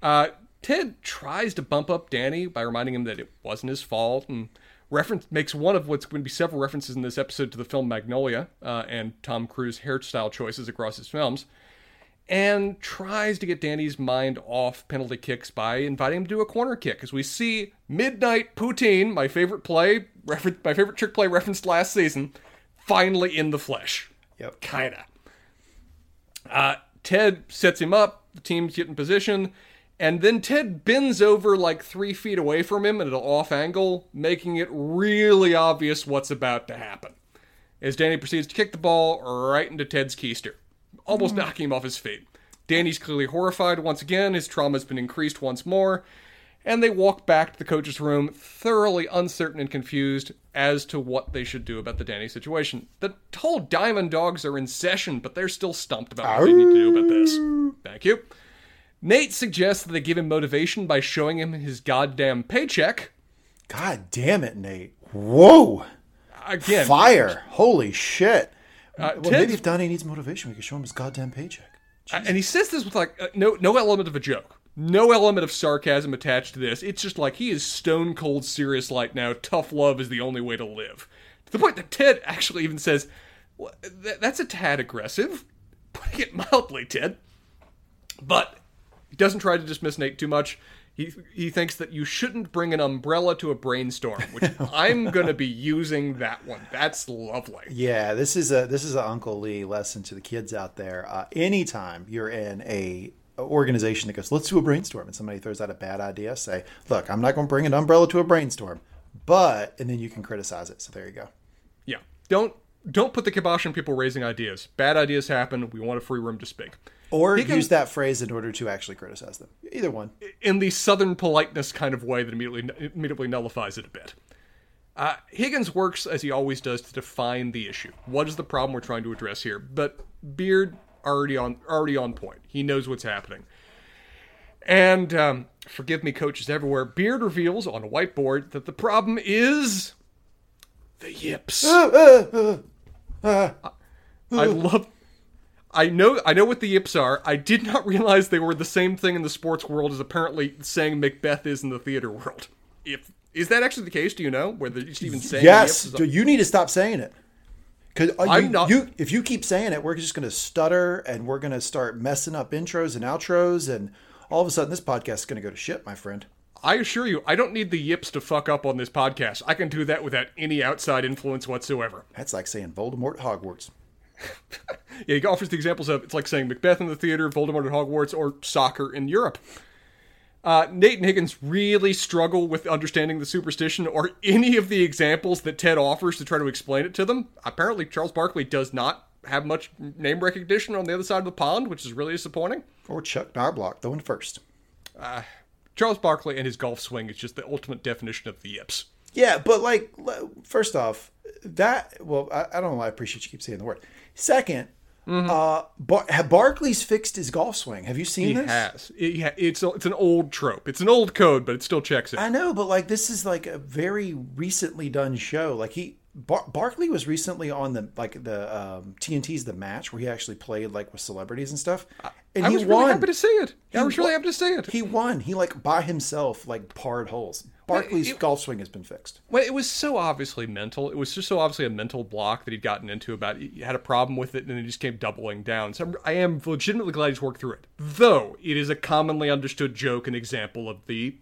Uh, Ted tries to bump up Danny by reminding him that it wasn't his fault and reference makes one of what's going to be several references in this episode to the film Magnolia uh, and Tom Cruise hairstyle choices across his films. And tries to get Danny's mind off penalty kicks by inviting him to do a corner kick. As we see Midnight Poutine, my favorite play, refer- my favorite trick play referenced last season, finally in the flesh. Yep. Kinda. Uh, Ted sets him up. The teams getting position. And then Ted bends over like three feet away from him at an off angle, making it really obvious what's about to happen. As Danny proceeds to kick the ball right into Ted's keister, almost knocking him off his feet. Danny's clearly horrified once again. His trauma's been increased once more. And they walk back to the coach's room, thoroughly uncertain and confused as to what they should do about the Danny situation. The whole Diamond Dogs are in session, but they're still stumped about what they need to do about this. Thank you. Nate suggests that they give him motivation by showing him his goddamn paycheck. God damn it, Nate. Whoa. Again, Fire. Holy shit. Uh, well, maybe if Donnie needs motivation, we could show him his goddamn paycheck. and he says this with like uh, no no element of a joke, no element of sarcasm attached to this. It's just like he is stone cold serious. Like now, tough love is the only way to live. To the point that Ted actually even says, well, th- "That's a tad aggressive," putting it *laughs* mildly, Ted. But he doesn't try to dismiss Nate too much. He he thinks that you shouldn't bring an umbrella to a brainstorm, which *laughs* I'm gonna be using that one. That's lovely. Yeah, this is a this is an Uncle Lee lesson to the kids out there. Uh, anytime you're in a organization that goes, let's do a brainstorm, and somebody throws out a bad idea, say, look, I'm not going to bring an umbrella to a brainstorm, but and then you can criticize it. So there you go. Yeah. Don't don't put the kibosh on people raising ideas. Bad ideas happen. We want a free room to speak. Or can- use that phrase in order to actually criticize them. Either one. In the southern politeness kind of way that immediately immediately nullifies it a bit. Uh, Higgins works as he always does to define the issue. What is the problem we're trying to address here? But Beard already on already on point. He knows what's happening. And um, forgive me, coaches everywhere. Beard reveals on a whiteboard that the problem is the yips. *gasps* I love. I know. I know what the yips are. I did not *laughs* realize they were the same thing in the sports world as apparently saying Macbeth is in the theater world. If is that actually the case? Do you know where they're even saying Yes, you need to stop saying it. Because uh, I'm you, not- you, if you keep saying it, we're just going to stutter and we're going to start messing up intros and outros, and all of a sudden this podcast is going to go to shit, my friend. I assure you, I don't need the yips to fuck up on this podcast. I can do that without any outside influence whatsoever. That's like saying Voldemort Hogwarts. *laughs* Yeah, he offers the examples of it's like saying Macbeth in the theater, Voldemort at Hogwarts, or soccer in Europe. Uh, Nate and Higgins really struggle with understanding the superstition or any of the examples that Ted offers to try to explain it to them. Apparently, Charles Barkley does not have much name recognition on the other side of the pond, which is really disappointing. Or Chuck Knoblauch going first. Charles Barkley and his golf swing is just the ultimate definition of the yips. Yeah, but like, first off, that well, I, I don't know. why I appreciate you keep saying the word. 2nd uh, Bar- Barkley's fixed his golf swing. Have you seen He this? has. It, ha- it's a, it's an old trope. It's an old code, but it still checks it. I know, but like this is like a very recently done show. Like he Bar- Barkley was recently on the like the um, TNT's the match where he actually played like with celebrities and stuff, and I he was won. really happy to see it. I He was really won. happy to see it. He won. He like by himself like parred holes. Barkley's golf swing has been fixed. Well, it was so obviously mental. It was just so obviously a mental block that he'd gotten into about. He had a problem with it, and then he just came doubling down. So I'm, I am legitimately glad he's worked through it. Though it is a commonly understood joke and example of the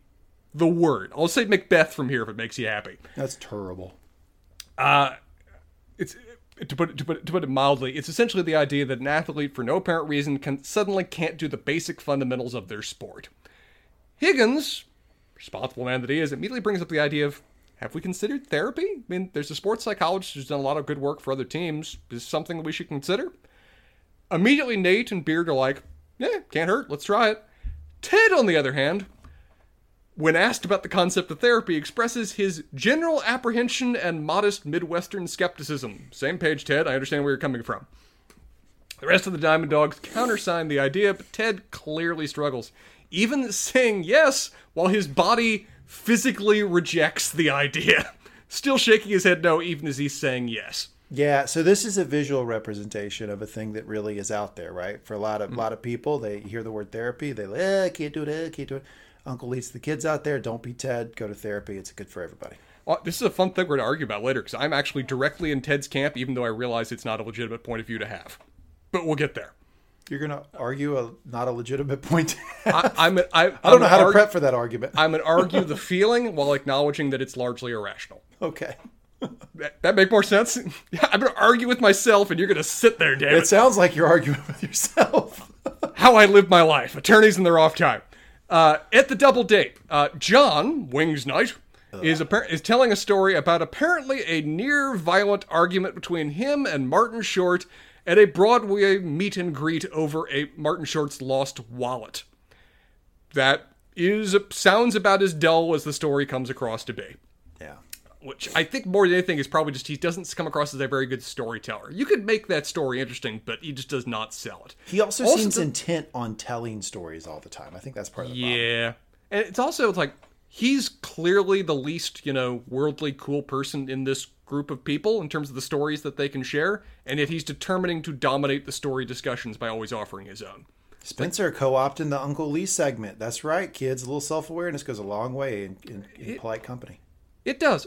the word. I'll say Macbeth from here if it makes you happy. That's terrible. Uh, it's to put it, to put to put it mildly, it's essentially the idea that an athlete, for no apparent reason, can suddenly can't do the basic fundamentals of their sport. Higgins, responsible man that he is, immediately brings up the idea of have we considered therapy? I mean, there's a sports psychologist who's done a lot of good work for other teams. Is something that we should consider? Immediately, Nate and Beard are like, yeah, can't hurt, let's try it. Ted, on the other hand, when asked about the concept of therapy, expresses his general apprehension and modest Midwestern skepticism. Same page, Ted. I understand where you're coming from. The rest of the Diamond Dogs countersign the idea, but Ted clearly struggles, even saying yes while his body physically rejects the idea. *laughs* Still shaking his head no, even as he's saying yes. Yeah, so this is a visual representation of a thing that really is out there, right? For a lot of a lot of people, they hear the word therapy, they like, eh, can't do it, eh, can't do it. Uncle leads the kids out there. Don't be Ted. Go to therapy. It's good for everybody. Well, this is a fun thing we're going to argue about later because I'm actually directly in Ted's camp, even though I realize it's not a legitimate point of view to have. But we'll get there. You're gonna argue a not a legitimate point. I, I'm, a, *laughs* I, I don't know how to prep for that argument. I'm going to argue *laughs* the feeling while acknowledging that it's largely irrational. okay. That, that make more sense? *laughs* Yeah, I'm going to argue with myself, and you're going to sit there, damn it. It sounds like you're arguing with yourself. How I live my life. Attorneys in their off time. Uh, at the double date, uh, John Wingsnight is appar- is telling a story about apparently a near violent argument between him and Martin Short at a Broadway meet and greet over a Martin Short's lost wallet. That is sounds about as dull as the story comes across to be. yeah. Which I think more than anything is probably just he doesn't come across as a very good storyteller. You could make that story interesting, but he just does not sell it. He also, Also seems the- intent on telling stories all the time. I think that's part of the problem. Yeah. And it's also like he's clearly the least, you know, worldly cool person in this group of people in terms of the stories that they can share, and yet he's determining to dominate the story discussions by always offering his own. Spencer co-opted the Uncle Lee segment. That's right, kids. A little self-awareness goes a long way in, in, in polite company. It does.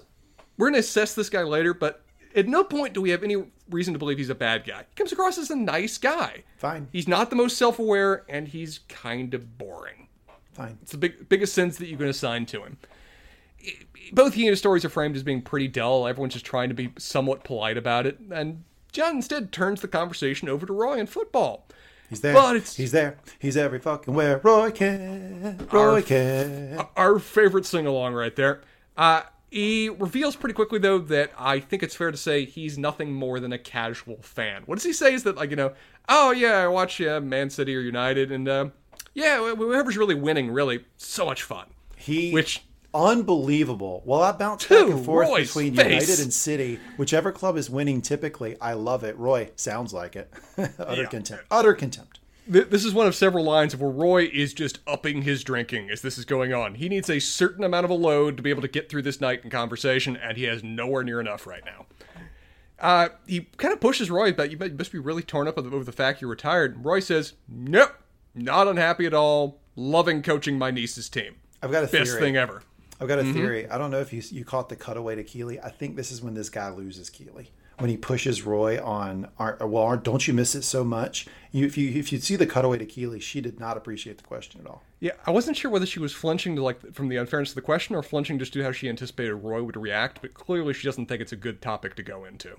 We're going to assess this guy later, but at no point do we have any reason to believe he's a bad guy. He comes across as a nice guy. Fine, He's not the most self-aware, and he's kind of boring. fine. It's the big, biggest sins that you can assign to him. Both he and his stories are framed as being pretty dull. Everyone's just trying to be somewhat polite about it, and John instead turns the conversation over to Roy and football. He's there. But it's- He's there. He's every fucking where. Roy can. Roy Our- can. Our favorite sing along right there. Uh, he reveals pretty quickly though that I think it's fair to say he's nothing more than a casual fan. What does he say? Is that like you know? Oh yeah, I watch uh, Man City or United, and uh, yeah, whoever's really winning, really so much fun. He Which unbelievable. Well, I bounce back and forth Roy's between face. United and City. Whichever club is winning, typically, I love it. Roy sounds like it. *laughs* Utter Yeah. contempt. Utter contempt. Th- This is one of several lines of where Roy is just upping his drinking as this is going on. He needs a certain amount of a load to be able to get through this night in conversation, and he has nowhere near enough right now. Uh, he kind of pushes Roy, but you must- you must be really torn up over the fact you're retired. Roy says, "Nope, not unhappy at all. Loving coaching my niece's team. I've got a Best theory. thing ever." I've got a Mm-hmm. theory. I don't know if you you caught the cutaway to Keeley. I think this is when this guy loses Keeley. When he pushes Roy on, well, don't you miss it so much? You, if you if you see the cutaway to Keeley, she did not appreciate the question at all. Yeah, I wasn't sure whether she was flinching to like from the unfairness of the question or flinching just to how she anticipated Roy would react, but clearly she doesn't think it's a good topic to go into.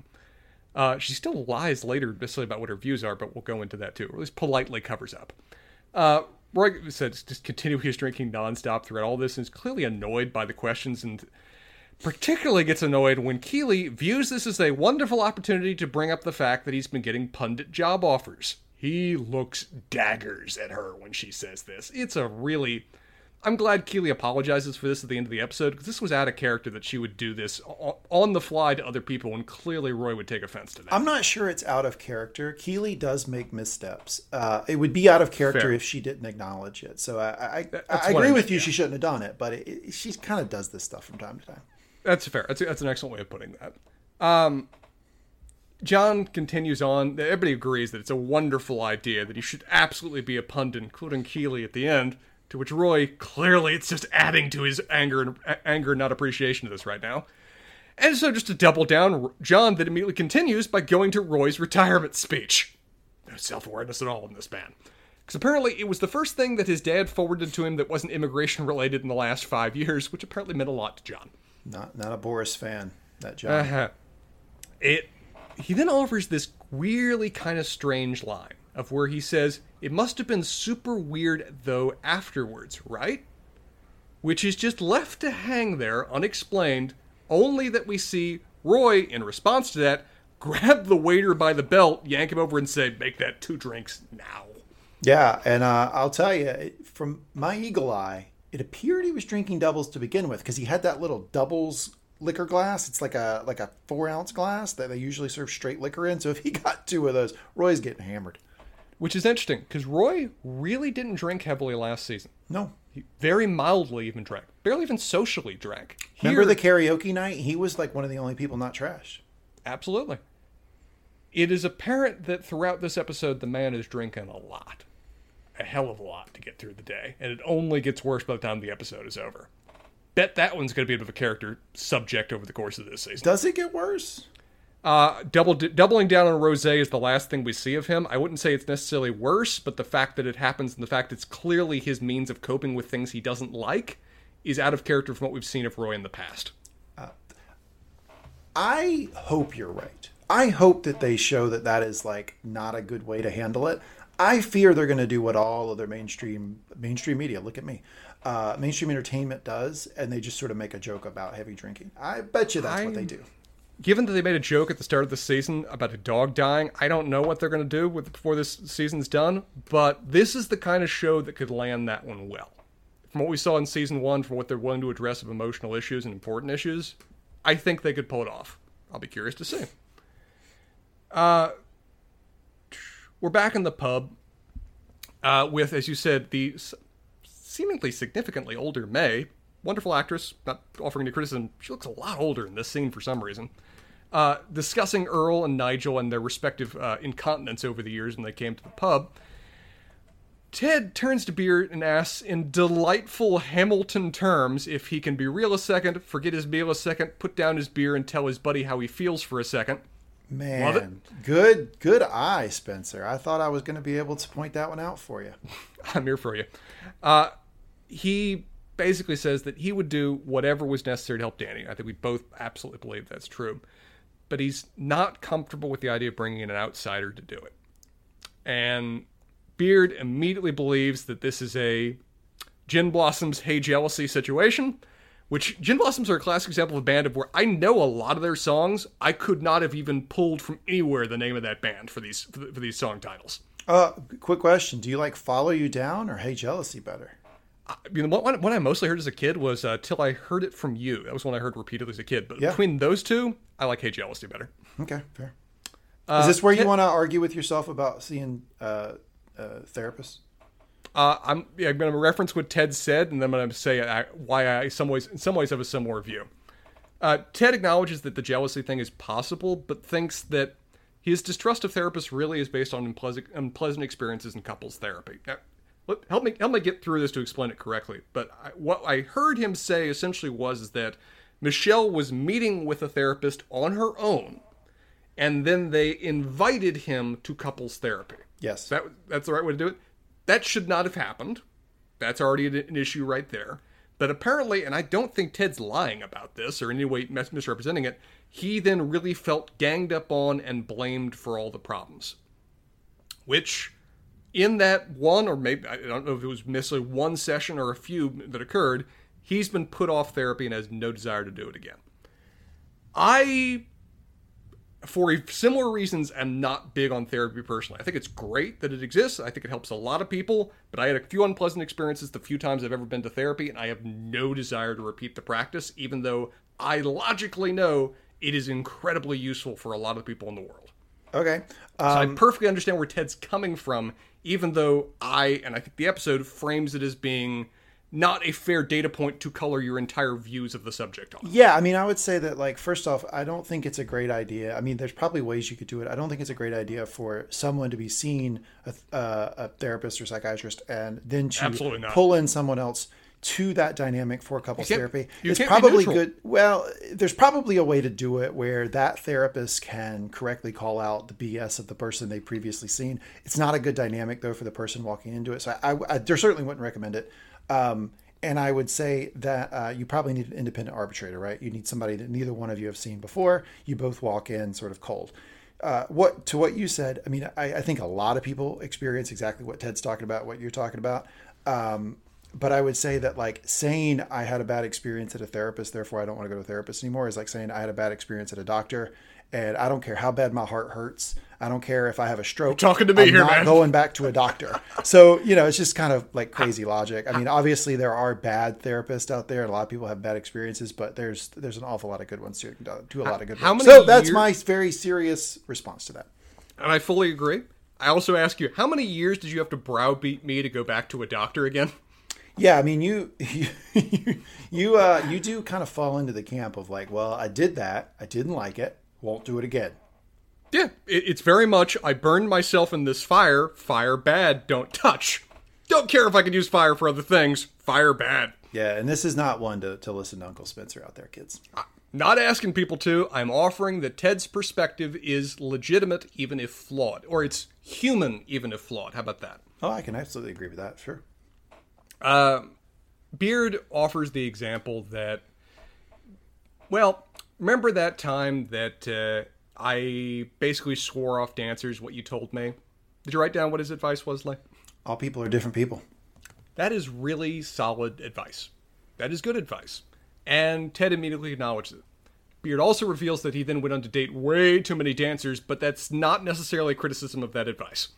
Uh, she still lies later necessarily about what her views are, but we'll go into that too, or at least politely covers up. Uh, Roy says just continue his drinking nonstop throughout all this and is clearly annoyed by the questions and particularly gets annoyed when Keeley views this as a wonderful opportunity to bring up the fact that he's been getting pundit job offers. He looks daggers at her when she says this. It's a really. I'm glad Keeley apologizes for this at the end of the episode because this was out of character that she would do this on the fly to other people when clearly Roy would take offense to that. I'm not sure it's out of character. Keeley does make missteps. Uh, it would be out of character Fair. if she didn't acknowledge it. So I I, I what I agree with you. yeah. She shouldn't have done it, but it, it, she kind of does this stuff from time to time. That's fair. That's, that's an excellent way of putting that. Um, John continues on. Everybody agrees that it's a wonderful idea that he should absolutely be a pundit, including Keeley at the end. To which Roy clearly it's just adding to his anger and a- anger, not appreciation of this right now. And so, just to double down, John then immediately continues by going to Roy's retirement speech. No self awareness at all in this man. Because apparently it was the first thing that his dad forwarded to him that wasn't immigration related in the last five years, which apparently meant a lot to John. Not not a Boris fan. That job. Uh-huh. It. He then offers this weirdly kind of strange line of where he says, "It must have been super weird though afterwards, right?" Which is just left to hang there unexplained. Only that we see Roy, in response to that, *laughs* grab the waiter by the belt, yank him over, and say, "Make that two drinks now." Yeah, and uh, I'll tell you, from my eagle eye, it appeared he was drinking doubles to begin with because he had that little doubles liquor glass. It's like a like a four ounce glass that they usually serve straight liquor in. So if he *laughs* got two of those, Roy's getting hammered. Which is interesting because Roy really didn't drink heavily last season. No, He very mildly even drank, barely even socially drank. remember the karaoke night? He was like one of the only people not trashed. Absolutely. It is apparent that throughout this episode, the man is drinking a lot. A hell of a lot to get through the day. And it only gets worse by the time the episode is over. Bet that one's going to be a bit of a character subject over the course of this season. Does it get worse? Uh, double doubling down on rose is the last thing we see of him. I wouldn't say it's necessarily worse, but the fact that it happens and the fact it's clearly his means of coping with things he doesn't like is out of character from what we've seen of Roy in the past. I hope you're right. I hope that they show that that is like not a good way to handle it. I fear they're going to do what all other mainstream mainstream media. Look at me, uh, mainstream entertainment does, and they just sort of make a joke about heavy drinking. I bet you that's what they do. Given that they made a joke at the start of the season about a dog dying, I don't know what they're going to do with before this season's done. But this is the kind of show that could land that one well. From what we saw in season one, from what they're willing to address of emotional issues and important issues, I think they could pull it off. I'll be curious to see. Uh, we're back in the pub uh, with, as you said, the seemingly significantly older Mae. Wonderful actress, not offering any criticism. She looks a lot older in this scene for some reason. Uh, discussing Earl and Nigel and their respective uh, incontinence over the years when they came to the pub. Ted turns to Beard and asks in delightful Hamilton terms if he can be real a second, forget his meal a second, put down his beer, and tell his buddy how he feels for a second. Man, good good eye, Spencer. I thought I was going to be able to point that one out for you. *laughs* I'm here for you. Uh, he basically says that he would do whatever was necessary to help Danny. I think we both absolutely believe that's true. But he's not comfortable with the idea of bringing in an outsider to do it. And Beard immediately believes that this is a Gin Blossoms Hey Jealousy situation, which Gin Blossoms are a classic example of a band of where I know a lot of their songs. I could not have even pulled from anywhere the name of that band for these for, for these song titles. Uh, quick question: Do you like "Follow You Down" or "Hey Jealousy" better? I mean, what, what I mostly heard as a kid was uh, "Till I Heard It From You." That was one I heard repeatedly as a kid. But Yeah. between those two, I like "Hey Jealousy" better. Okay, fair. is this where you want to argue with yourself about seeing uh, uh, therapists? Uh, I'm yeah, I'm going to reference what Ted said, and then I'm going to say uh, why I some ways in some ways have a similar view. Uh, Ted acknowledges that the jealousy thing is possible, but thinks that his distrust of therapists really is based on unpleasant, unpleasant experiences in couples therapy. Now, help me help me get through this to explain it correctly. But I, what I heard him say essentially was that Michelle was meeting with a therapist on her own, and then they invited him to couples therapy. Yes. That that's the right way to do it. That should not have happened. That's already an, issue right there. But apparently, and I don't think Ted's lying about this or in any way mis- misrepresenting it, he then really felt ganged up on and blamed for all the problems. Which, in that one, or maybe, I don't know if it was necessarily one session or a few that occurred, he's been put off therapy and has no desire to do it again. I for similar reasons, am not big on therapy personally. I think it's great that it exists. I think it helps a lot of people, but I had a few unpleasant experiences the few times I've ever been to therapy, and I have no desire to repeat the practice, even though I logically know it is incredibly useful for a lot of people in the world. Okay. So Um, I perfectly understand where Ted's coming from, even though I, and I think the episode frames it as being not a fair data point to color your entire views of the subject on. yeah, I mean, I would say that, like, first off, I don't think it's a great idea. I mean, there's probably ways you could do it. I don't think it's a great idea for someone to be seen a, uh, a therapist or psychiatrist and then to pull in someone else to that dynamic for couples therapy. it's probably good. Well, there's probably a way to do it where that therapist can correctly call out the BS of the person they've previously seen. It's not a good dynamic though for the person walking into it. So I, I, I there certainly wouldn't recommend it. Um, and I would say that uh, you probably need an independent arbitrator, right? You need somebody that neither one of you have seen before. You both walk in sort of cold. Uh, what to what you said? I mean, I, I think a lot of people experience exactly what Ted's talking about, what you're talking about. Um, but I would say that like saying I had a bad experience at a therapist, therefore I don't want to go to a therapist anymore is like saying I had a bad experience at a doctor, and I don't care how bad my heart hurts. I don't care if I have a stroke. talking to me I'm here, not man. going back to a doctor. So you know, it's just kind of like crazy logic. I mean, obviously there are bad therapists out there. A lot of people have bad experiences, but there's there's an awful lot of good ones too. Do a lot of good. How ones. many So that's year- my very serious response to that. And I fully agree. I also ask you, how many years did you have to browbeat me to go back to a doctor again? Yeah, I mean, you you *laughs* you uh, you do kind of fall into the camp of like, well, I did that, I didn't like it, won't do it again. Yeah, it, it's very much I burned myself in this fire. Fire bad, don't touch. Don't care if I could use fire for other things. Fire bad. Yeah, and this is not one to, to listen to Uncle Spencer out there, kids. Not asking people to. I'm offering that Ted's perspective is legitimate, even if flawed, or it's human, even if flawed. How about that? Oh, I can absolutely agree with that. Sure. Beard offers the example that, well, remember that time that uh, I basically swore off dancers what you told me? Did you write down what his advice was, Lee? All people are different people. That is really solid advice. That is good advice. And Ted immediately acknowledges it. Beard also reveals that he then went on to date way too many dancers, but that's not necessarily a criticism of that advice.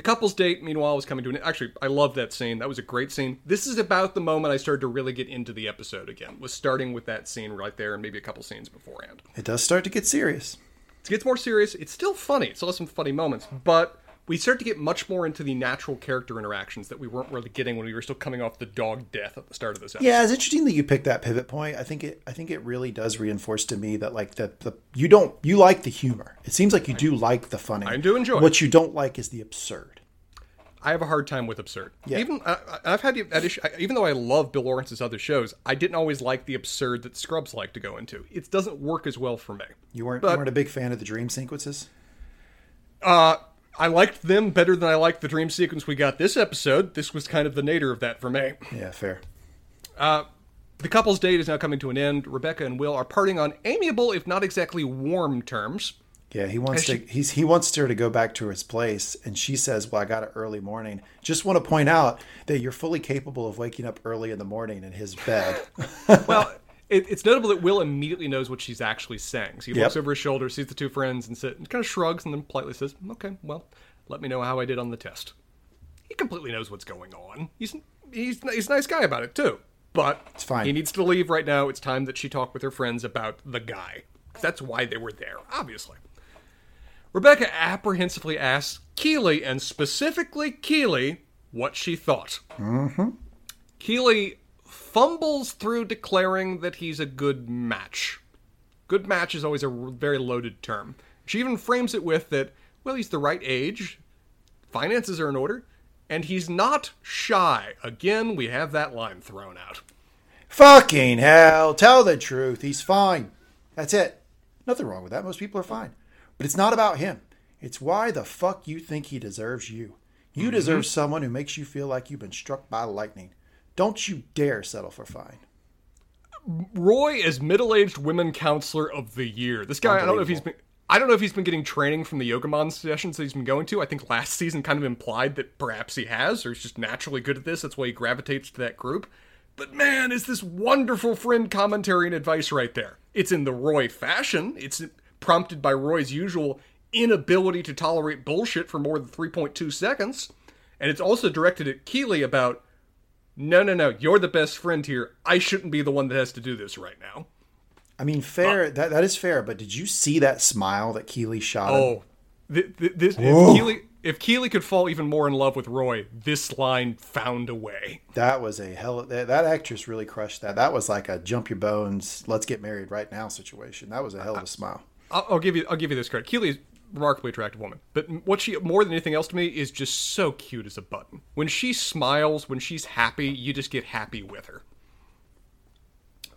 The couple's date, meanwhile, was coming to an end. Actually, I love that scene. That was a great scene. This is about the moment I started to really get into the episode again, was starting with that scene right there and maybe a couple scenes beforehand. It does start to get serious. It gets more serious. It's still funny. It still has some funny moments, but we start to get much more into the natural character interactions that we weren't really getting when we were still coming off the dog death at the start of this episode. Yeah, it's interesting that you picked that pivot point. I think it I think it really does reinforce to me that like that the you don't you like the humor. It seems like you do like the funny. I do enjoy it. What you don't like is the absurd. I have a hard time with absurd. Yeah. Even I, I've had that issue. Even though I love Bill Lawrence's other shows, I didn't always like the absurd that Scrubs like to go into. It doesn't work as well for me. You weren't But- you weren't a big fan of the dream sequences? Uh, I liked them better than I liked the dream sequence we got this episode. This was kind of the nadir of that for me. Yeah, fair. Uh, the couple's date is now coming to an end. Rebecca and Will are parting on amiable, if not exactly warm terms. Yeah, he wants Has to. He's he wants her to go back to his place, and she says, "Well, I got it early morning." Just want to point out that you're fully capable of waking up early in the morning in his bed. Well, *laughs* it, it's notable that Will immediately knows what she's actually saying. So he Yep. looks over his shoulder, sees the two friends, and, sit, and kind of shrugs, and then politely says, "Okay, well, let me know how I did on the test." He completely knows what's going on. He's he's he's a nice guy about it too. But It's fine. He needs to leave right now. It's time that she talk with her friends about the guy. That's why they were there, obviously. Rebecca apprehensively asks Keeley, and specifically Keeley, what she thought. Mm-hmm. Keeley fumbles through declaring that he's a good match. Good match is always a very loaded term. She even frames it with that, well, he's the right age, finances are in order, and he's not shy. Again, we have that line thrown out. Fucking hell! Tell the truth. He's fine. That's it. Nothing wrong with that. Most people are fine. But it's not about him. It's why the fuck you think he deserves you. You mm-hmm. deserve someone who makes you feel like you've been struck by lightning. Don't you dare settle for fine. Roy is middle-aged women counselor of the year. This guy, I don't know if he's been I don't know if he's been getting training from the Yoga Mom sessions that he's been going to. I think last season kind of implied that perhaps he has, or he's just naturally good at this. That's why he gravitates to that group. But man, is this wonderful friend commentary and advice right there. It's in the Roy fashion. It's prompted by Roy's usual inability to tolerate bullshit for more than 3.2 seconds. And it's also directed at Keeley about no, no, no, you're the best friend here. I shouldn't be the one that has to do this right now. I mean, fair. Uh, that that is fair. But did you see that smile that Keeley shot? Oh, th- th- this if Keeley if Keeley could fall even more in love with Roy, this line found a way. That was a hell. That, that actress really crushed that. That was like a jump your bones, let's get married right now situation. That was a hell of a smile. I'll, I'll give you I'll give you this credit. Keeley's a remarkably attractive woman, but what she more than anything else to me is just so cute as a button. When she smiles, when she's happy, you just get happy with her.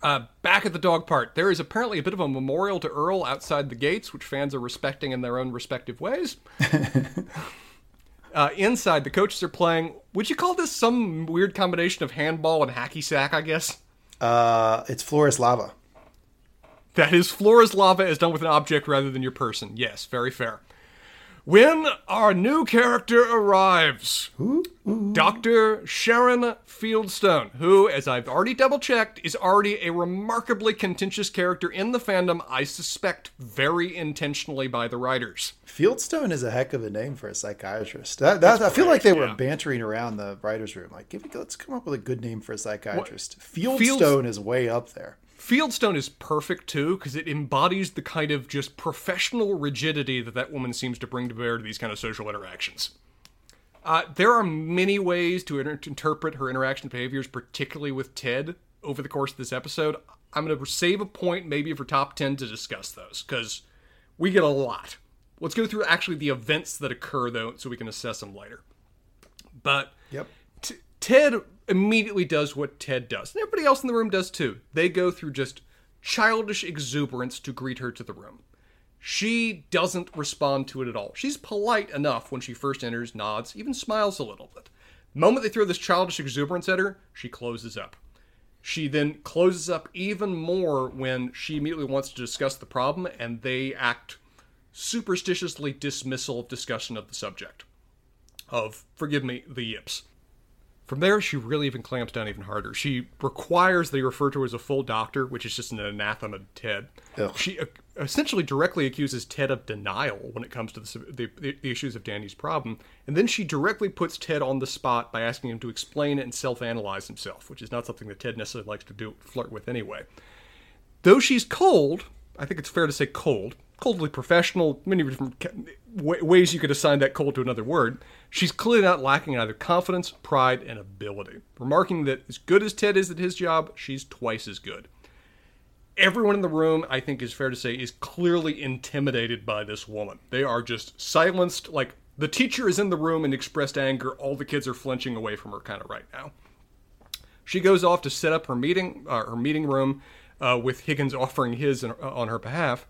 Uh, back at the dog part, there is apparently a bit of a memorial to Earl outside the gates, which fans are respecting in their own respective ways. *laughs* uh, inside, the coaches are playing. Would you call this some weird combination of handball and hacky sack? I guess. Uh, it's Flores Lava. That is Flora's lava is done with an object rather than your person. Yes, very fair. When our new character arrives, Dr. Sharon Fieldstone, who, as I've already double checked, is already a remarkably contentious character in the fandom, I suspect very intentionally by the writers. Fieldstone is a heck of a name for a psychiatrist. That, that, I feel like they were yeah. bantering around the writers' room. Like, give, let's come up with a good name for a psychiatrist. Fields- Fieldstone is way up there. Fieldstone is perfect too because it embodies the kind of just professional rigidity that that woman seems to bring to bear to these kind of social interactions. Uh, there are many ways to inter- interpret her interaction behaviors, particularly with Ted, over the course of this episode. I'm going to save a point, maybe for top 10, to discuss those because we get a lot. Let's go through actually the events that occur, though, so we can assess them later. But Yep. T- Ted immediately does what Ted does, and everybody else in the room does too. They go through just childish exuberance to greet her to the room. She doesn't respond to it at all. She's polite enough when she first enters, nods, even smiles a little bit. The moment they throw this childish exuberance at her, she closes up. She then closes up even more when she immediately wants to discuss the problem, and they act superstitiously dismissal of discussion of the subject. Of, forgive me, the yips. From there, she really even clamps down even harder. She requires they refer to her as a full doctor, which is just an anathema to Ted. Ugh. She uh, essentially directly accuses Ted of denial when it comes to the, the, the issues of Danny's problem, and then she directly puts Ted on the spot by asking him to explain and self-analyze himself, which is not something that Ted necessarily likes to do flirt with anyway. Though she's cold, I think it's fair to say cold, coldly professional, many different wa- ways you could assign that cold to another word. She's clearly not lacking in either confidence, pride, and ability. Remarking that as good as Ted is at his job, she's twice as good. Everyone in the room, I think, is fair to say, is clearly intimidated by this woman. They are just silenced. Like the teacher is in the room and expressed anger. All the kids are flinching away from her, kind of right now. She goes off to set up her meeting, uh, her meeting room, uh, with Higgins offering his uh, on her behalf.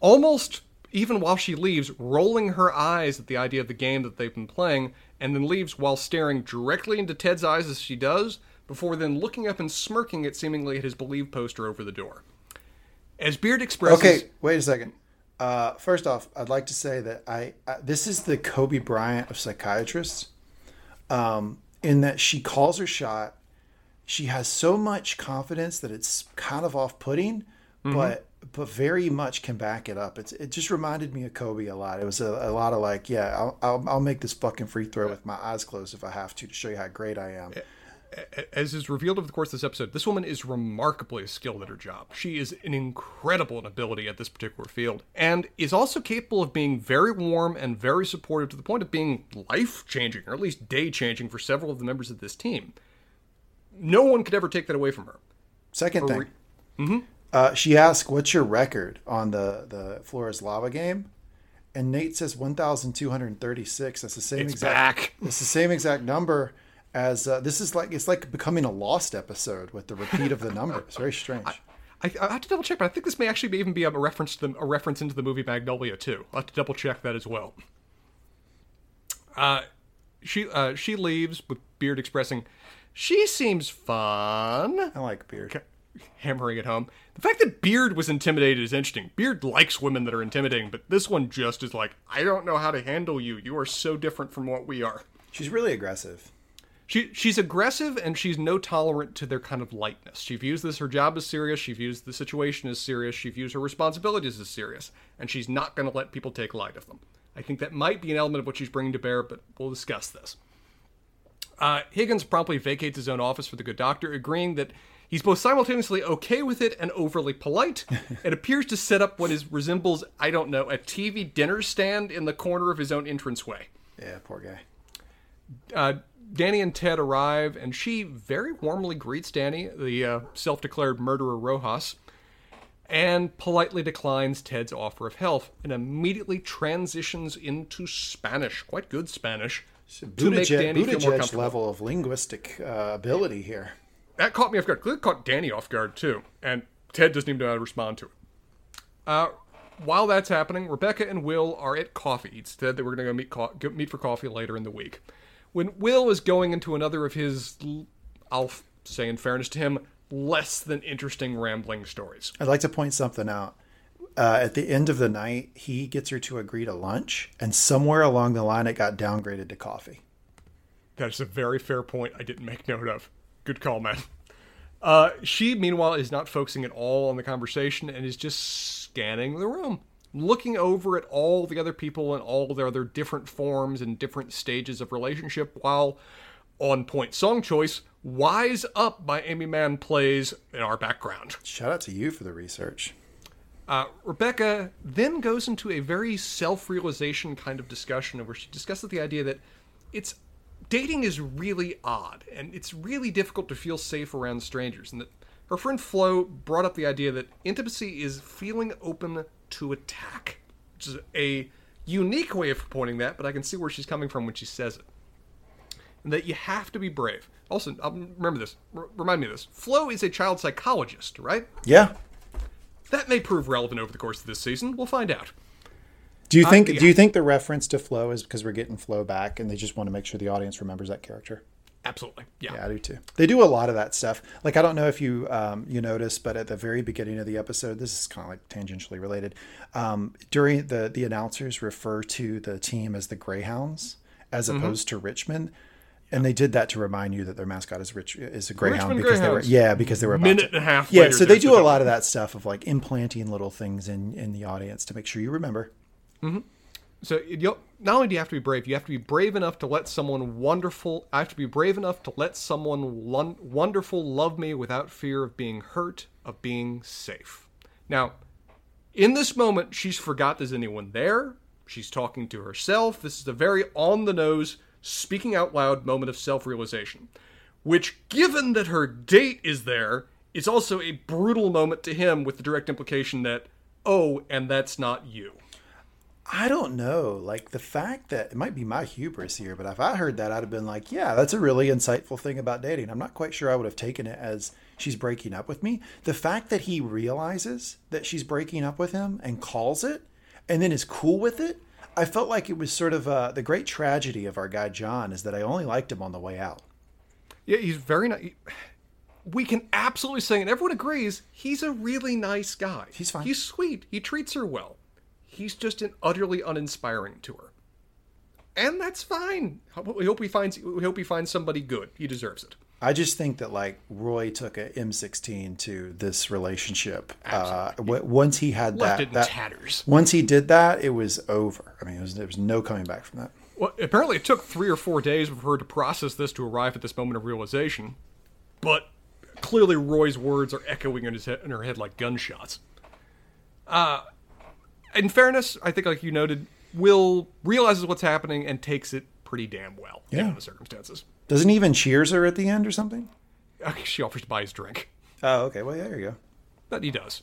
Almost even while she leaves, rolling her eyes at the idea of the game that they've been playing, and then leaves while staring directly into Ted's eyes as she does, before then looking up and smirking at seemingly at his believe poster over the door. As Beard expresses, Okay, wait a second. Uh, first off, I'd like to say that I, I this is the Kobe Bryant of psychiatrists, um, in that she calls her shot. She has so much confidence that it's kind of off-putting, but but very much can back it up. It's it just reminded me of Kobe a lot. It was a, a lot of like, yeah, I'll, I'll I'll make this fucking free throw with my eyes closed if I have to to show you how great I am. as is revealed over the course of this episode, this woman is remarkably skilled at her job. She is an incredible in ability at this particular field, and is also capable of being very warm and very supportive to the point of being life changing, or at least day changing for several of the members of this team. No one could ever take that away from her. Second thing, mm-hmm. Uh, she asked, "What's your record on the the Flores Lava game?" And Nate says 1,236. That's the same It's exact. back. It's the same exact number as uh, this is like it's like becoming a lost episode with the repeat of the number. It's very strange. I, I have to double check, but I think this may actually be, even be a reference to the, a reference into the movie Magnolia too. I'll have to double check that as well. Uh, she uh, she leaves with Beard expressing, "She seems fun." I like beard. Hammering it home. The fact that Beard was intimidated is interesting. Beard likes women that are intimidating, but this one just is like, I don't know how to handle you. You are so different from what we are. She's really aggressive. She she's aggressive and she's no tolerant to their kind of lightness. She views this her job as serious. She views the situation as serious. She views her responsibilities as serious, and she's not going to let people take light of them. I think that might be an element of what she's bringing to bear, but we'll discuss this. Uh, Higgins promptly vacates his own office for the good doctor, agreeing that he's both simultaneously okay with it and overly polite, *laughs* and appears to set up what is resembles, I don't know, a TV dinner stand in the corner of his own entranceway. Yeah, poor guy. Uh, Danny and Ted arrive, and she very warmly greets Danny, the uh, self declared murderer Rojas, and politely declines Ted's offer of help and immediately transitions into Spanish, quite good Spanish, to make Buttigieg, Danny feel more comfortable. level of linguistic uh, ability here. That caught me off guard. It caught Danny off guard, too, and Ted doesn't even know how to respond to it. Uh, while that's happening, Rebecca and Will are at coffee. He said they were going to go meet, co- go meet for coffee later in the week. When Will is going into another of his, I'll say in fairness to him, less than interesting rambling stories. I'd like to point something out. Uh, at the end of the night, he gets her to agree to lunch, and somewhere along the line, it got downgraded to coffee. That is a very fair point I didn't make note of. Good call, man. Uh, she, meanwhile, is not focusing at all on the conversation and is just scanning the room, looking over at all the other people and all their other different forms and different stages of relationship, while on point song choice, Wise Up by Aimee Mann plays in our background. Shout out to you for the research. Uh, Rebecca then goes into a very self-realization kind of discussion where she discusses the idea that it's dating is really odd and it's really difficult to feel safe around strangers, and that her friend Flo brought up the idea that intimacy is feeling open to attack, which is a unique way of pointing that, but I can see where she's coming from when she says it. And that you have to be brave. Also, I'll remember this. R- remind me of this. Flo is a child psychologist, right? Yeah, That may prove relevant over the course of this season. We'll find out. Do you think? yeah. Do you think the reference to Flo is because we're getting Flo back, and they just want to make sure the audience remembers that character? Absolutely. Yeah. Yeah, I do too. They do a lot of that stuff. Like I don't know if you um, you noticed, but at the very beginning of the episode, this is kind of like tangentially related. Um, during the the announcers refer to the team as the Greyhounds as Mm-hmm. opposed to Richmond, and they did that to remind you that their mascot is Rich is a Greyhound Richmond because they were yeah because they were about Minute to- and a half Yeah, so they do a lot of that stuff of like implanting little things in in the audience to make sure you remember. Mm-hmm. So you not only do you have to be brave, you have to be brave enough to let someone wonderful. I have to be brave enough to let someone lon- wonderful love me without fear of being hurt, of being safe. Now, in this moment, she's forgot there's anyone there. She's talking to herself. This is a very on the nose, speaking out loud moment of self realization, which, given that her date is there, is also a brutal moment to him with the direct implication that, oh, and that's not you. I don't know. Like the fact that it might be my hubris here, but if I heard that, I'd have been like, yeah, that's a really insightful thing about dating. I'm not quite sure I would have taken it as she's breaking up with me. The fact that he realizes that she's breaking up with him and calls it and then is cool with it, I felt like it was sort of uh, the great tragedy of our guy John is that I only liked him on the way out. Yeah, he's very nice. We can absolutely say, and everyone agrees, he's a really nice guy. He's fine. He's sweet. He treats her well. He's just an utterly uninspiring to her, and that's fine. We hope he finds. We hope he finds somebody good. He deserves it. I just think that like Roy took a M16 to this relationship. Uh, w- once he had Left that, it in that tatters. once he did that, it was over. I mean, it was, there was no coming back from that. Well, apparently, it took three or four days for her to process this to arrive at this moment of realization. But clearly, Roy's words are echoing in, his head, in her head like gunshots. Uh, in fairness, I think, like you noted, Will realizes what's happening and takes it pretty damn well, Yeah. given the circumstances. Doesn't he even cheers her at the end or something? *laughs* She offers to buy his drink. Oh, okay. Well, yeah, there you go. That he does.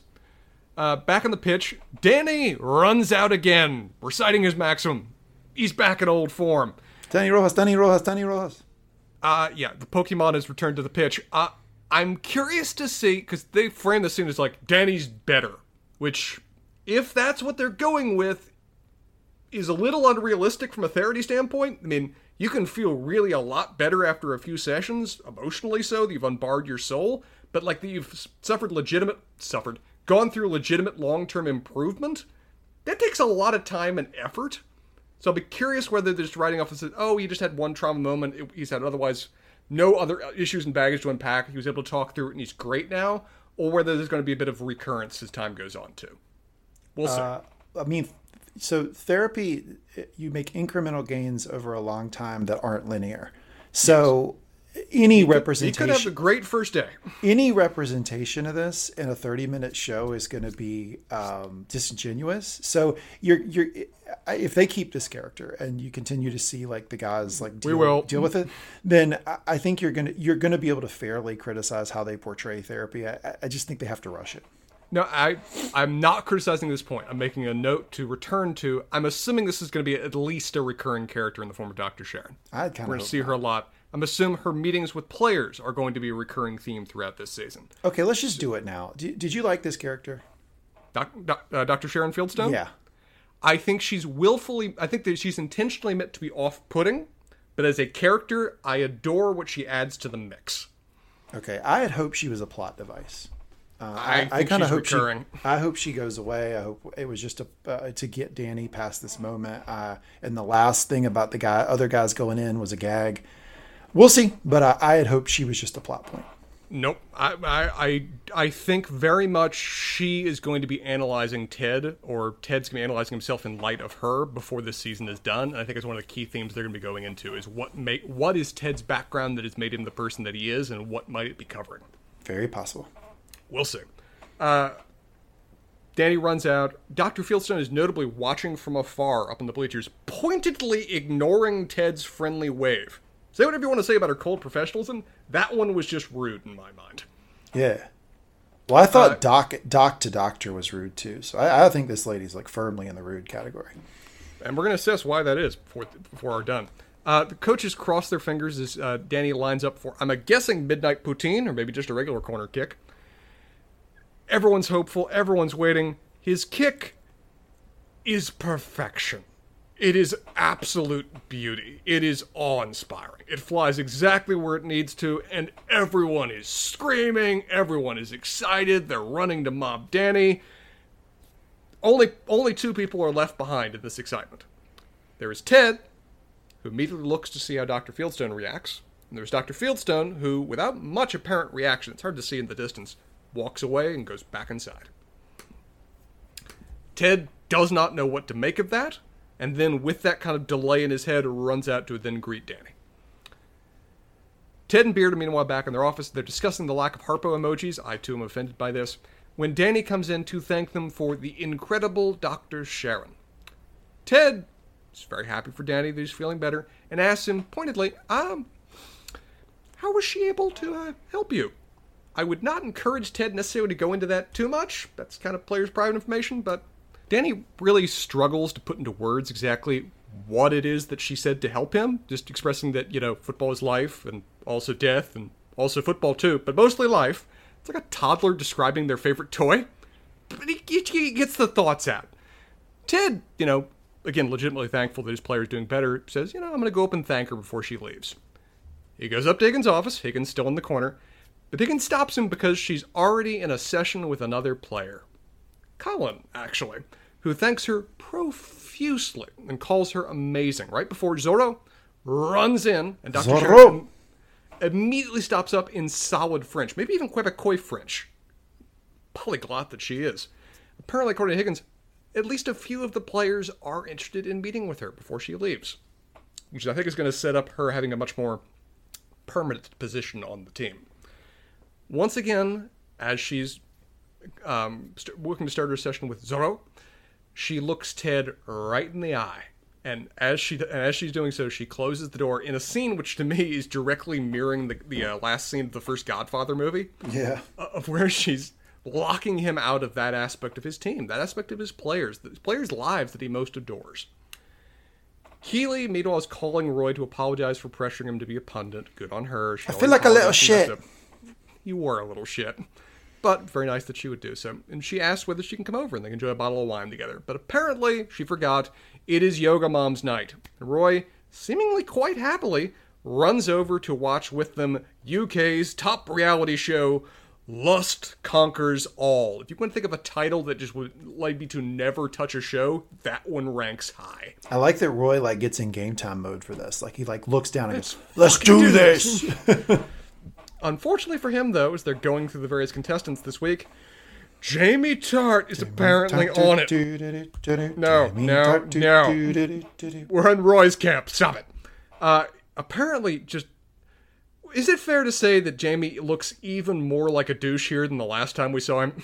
Uh, back on the pitch, Danny runs out again, reciting his maxim. He's back in old form. Danny Rojas, Danny Rojas, Danny Rojas. Uh, yeah, the Pokemon has returned to the pitch. Uh, I'm curious to see because they frame the scene as like Danny's better, which, if that's what they're going with, is a little unrealistic from a therapy standpoint. I mean, you can feel really a lot better after a few sessions, emotionally so, that you've unbarred your soul, but like that you've suffered legitimate, suffered, gone through legitimate long term improvement. That takes a lot of time and effort. So I'll be curious whether they're just writing off and says, oh, he just had one trauma moment. He's had otherwise no other uh, issues and baggage to unpack. He was able to talk through it and he's great now. Or whether there's going to be a bit of recurrence as time goes on, too. We'll see. Uh, I mean, so therapy, you make incremental gains over a long time that aren't linear. So any representation. he could have a great first day. any representation of this in a 30 minute show is going to be um, disingenuous. So you're, you're, if they keep this character and you continue to see like the guys like deal, will. deal with it, then I- think you're going to, you're going to be able to fairly criticize how they portray therapy. I- I just think they have to rush it. No, I I'm not criticizing this point. I'm making a note to return to. I'm assuming this is going to be at least a recurring character in the form of Dr. Sharon. I kind We're of going to see her a lot. I'm assuming her meetings with players are going to be a recurring theme throughout this season. Okay, let's just do it now. Did, did you like this character? Doc, doc, uh, Dr. Sharon Fieldstone? Yeah. I think she's willfully, I think that she's intentionally meant to be off putting, but as a character, I adore what she adds to the mix. Okay, I had hoped she was a plot device. Uh, I think kinda hope recurring. She, I hope she goes away. I hope it was just a, uh, to get Danny past this moment. Uh, and the last thing about the guy, other guys going in, was a gag. We'll see, but I, I had hoped she was just a plot point. Nope. I, I, I, I think very much she is going to be analyzing Ted, or Ted's going to be analyzing himself in light of her before this season is done. And I think it's one of the key themes they're going to be going into is what make what is Ted's background that has made him the person that he is, and what might it be covering. Very possible. We'll see. Uh, Danny runs out. Dr. Fieldstone is notably watching from afar up in the bleachers, pointedly ignoring Ted's friendly wave. Say whatever you want to say about her cold professionalism. That one was just rude in my mind. Yeah. Well, I thought Uh, doc doc to doctor was rude too. So I, I think this lady's like firmly in the rude category. And we're going to assess why that is before, before we're done. Uh, the coaches cross their fingers as uh, Danny lines up for, I'm guessing, midnight poutine, or maybe just a regular corner kick. Everyone's hopeful. Everyone's waiting. His kick is perfection. It is absolute beauty. It is awe inspiring. It flies exactly where it needs to, and everyone is screaming. Everyone is excited. They're running to mob Danny. Only, only two people are left behind in this excitement. There is Ted, who immediately looks to see how Dr. Fieldstone reacts. And there's Dr. Fieldstone, who, without much apparent reaction, it's hard to see in the distance, walks away and goes back inside. Ted does not know what to make of that, and then, with that kind of delay in his head, runs out to then greet Danny. Ted and Beard are meanwhile back in their office. They're discussing the lack of Harpo emojis. I too am offended by this. When Danny comes in to thank them for the incredible Dr. Sharon. Ted is very happy for Danny that he's feeling better and asks him pointedly, um, how was she able to uh, help you? I would not encourage Ted necessarily to go into that too much. That's kind of player's private information, but Danny really struggles to put into words exactly what it is that she said to help him, just expressing that, you know, football is life and also death and also football too, but mostly life. It's like a toddler describing their favorite toy. But he, gets the thoughts out. Ted, you know, again, legitimately thankful that his player is doing better, says, you know, I'm going to go up and thank her before she leaves. He goes up to Higgins' office. Higgins still in the corner. But Higgins stops him because she's already in a session with another player. Colin, actually who thanks her profusely and calls her amazing. Right before Zoreaux runs in, and Dr. Zoreaux immediately stops up in solid French, maybe even Quebecois French. Polyglot that she is. Apparently, according to Higgins, at least a few of the players are interested in meeting with her before she leaves, which I think is going to set up her having a much more permanent position on the team. Once again, as she's um, st- working to start her session with Zoreaux, she looks Ted right in the eye. And as she as she's doing so, she closes the door in a scene which to me is directly mirroring the, the uh, last scene of the first Godfather movie. Yeah, of where she's locking him out of that aspect of his team, that aspect of his players, the players' lives that he most adores. Keeley, meanwhile, is calling Roy to apologize for pressuring him to be a pundit. Good on her. She I feel like a little shit. You were a little shit but very nice that she would do so. And she asks whether she can come over and they can enjoy a bottle of wine together. But apparently, she forgot it is Yoga Mom's night. Roy, seemingly quite happily, runs over to watch with them UK's top reality show, Lust Conquers All. If you want to think of a title that just would like me to never touch a show, that one ranks high. I like that Roy like gets in game time mode for this. Like he like looks down and goes, "Let's do this." *laughs* Unfortunately for him, though, as they're going through the various contestants this week, Jamie Tartt is apparently on it. No, no, no. We're in Roy's camp. Stop it. Uh, apparently, just is it fair to say that Jamie looks even more like a douche here than the last time we saw him?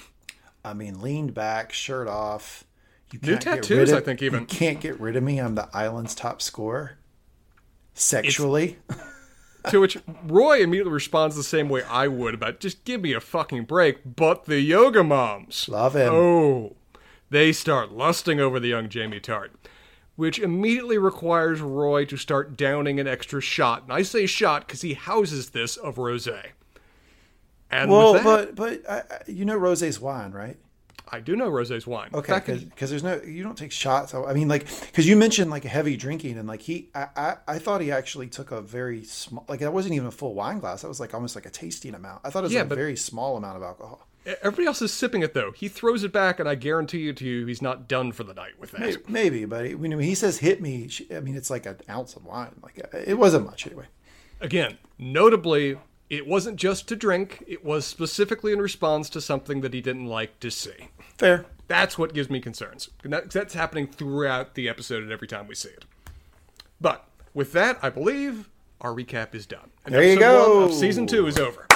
I mean, leaned back, shirt off. You New tattoos, of, I think. Even you can't get rid of me. I'm the island's top scorer. Sexually. To which Roy immediately responds the same way I would about just give me a fucking break. But the yoga moms. Love him. Oh. They start lusting over the young Jamie Tartt, which immediately requires Roy to start downing an extra shot. And I say shot because he houses this of rose. And well, that, but but uh, you know rosé's wine, right? I do know rosé's wine. Okay, because there's no you don't take shots. I mean, like because you mentioned like heavy drinking and like he, I, I, I thought he actually took a very small like that wasn't even a full wine glass. That was like almost like a tasting amount. I thought it was yeah, a very small amount of alcohol. Everybody else is sipping it though. He throws it back, and I guarantee you to you, he's not done for the night with that. Maybe, maybe but he, when he says "hit me," I mean it's like an ounce of wine. Like it wasn't much anyway. Again, notably, it wasn't just to drink, it was specifically in response to something that he didn't like to see. Fair. That's what gives me concerns. that's happening throughout the episode and every time we see it. But with that, I believe our recap is done. And there you go. season two is over.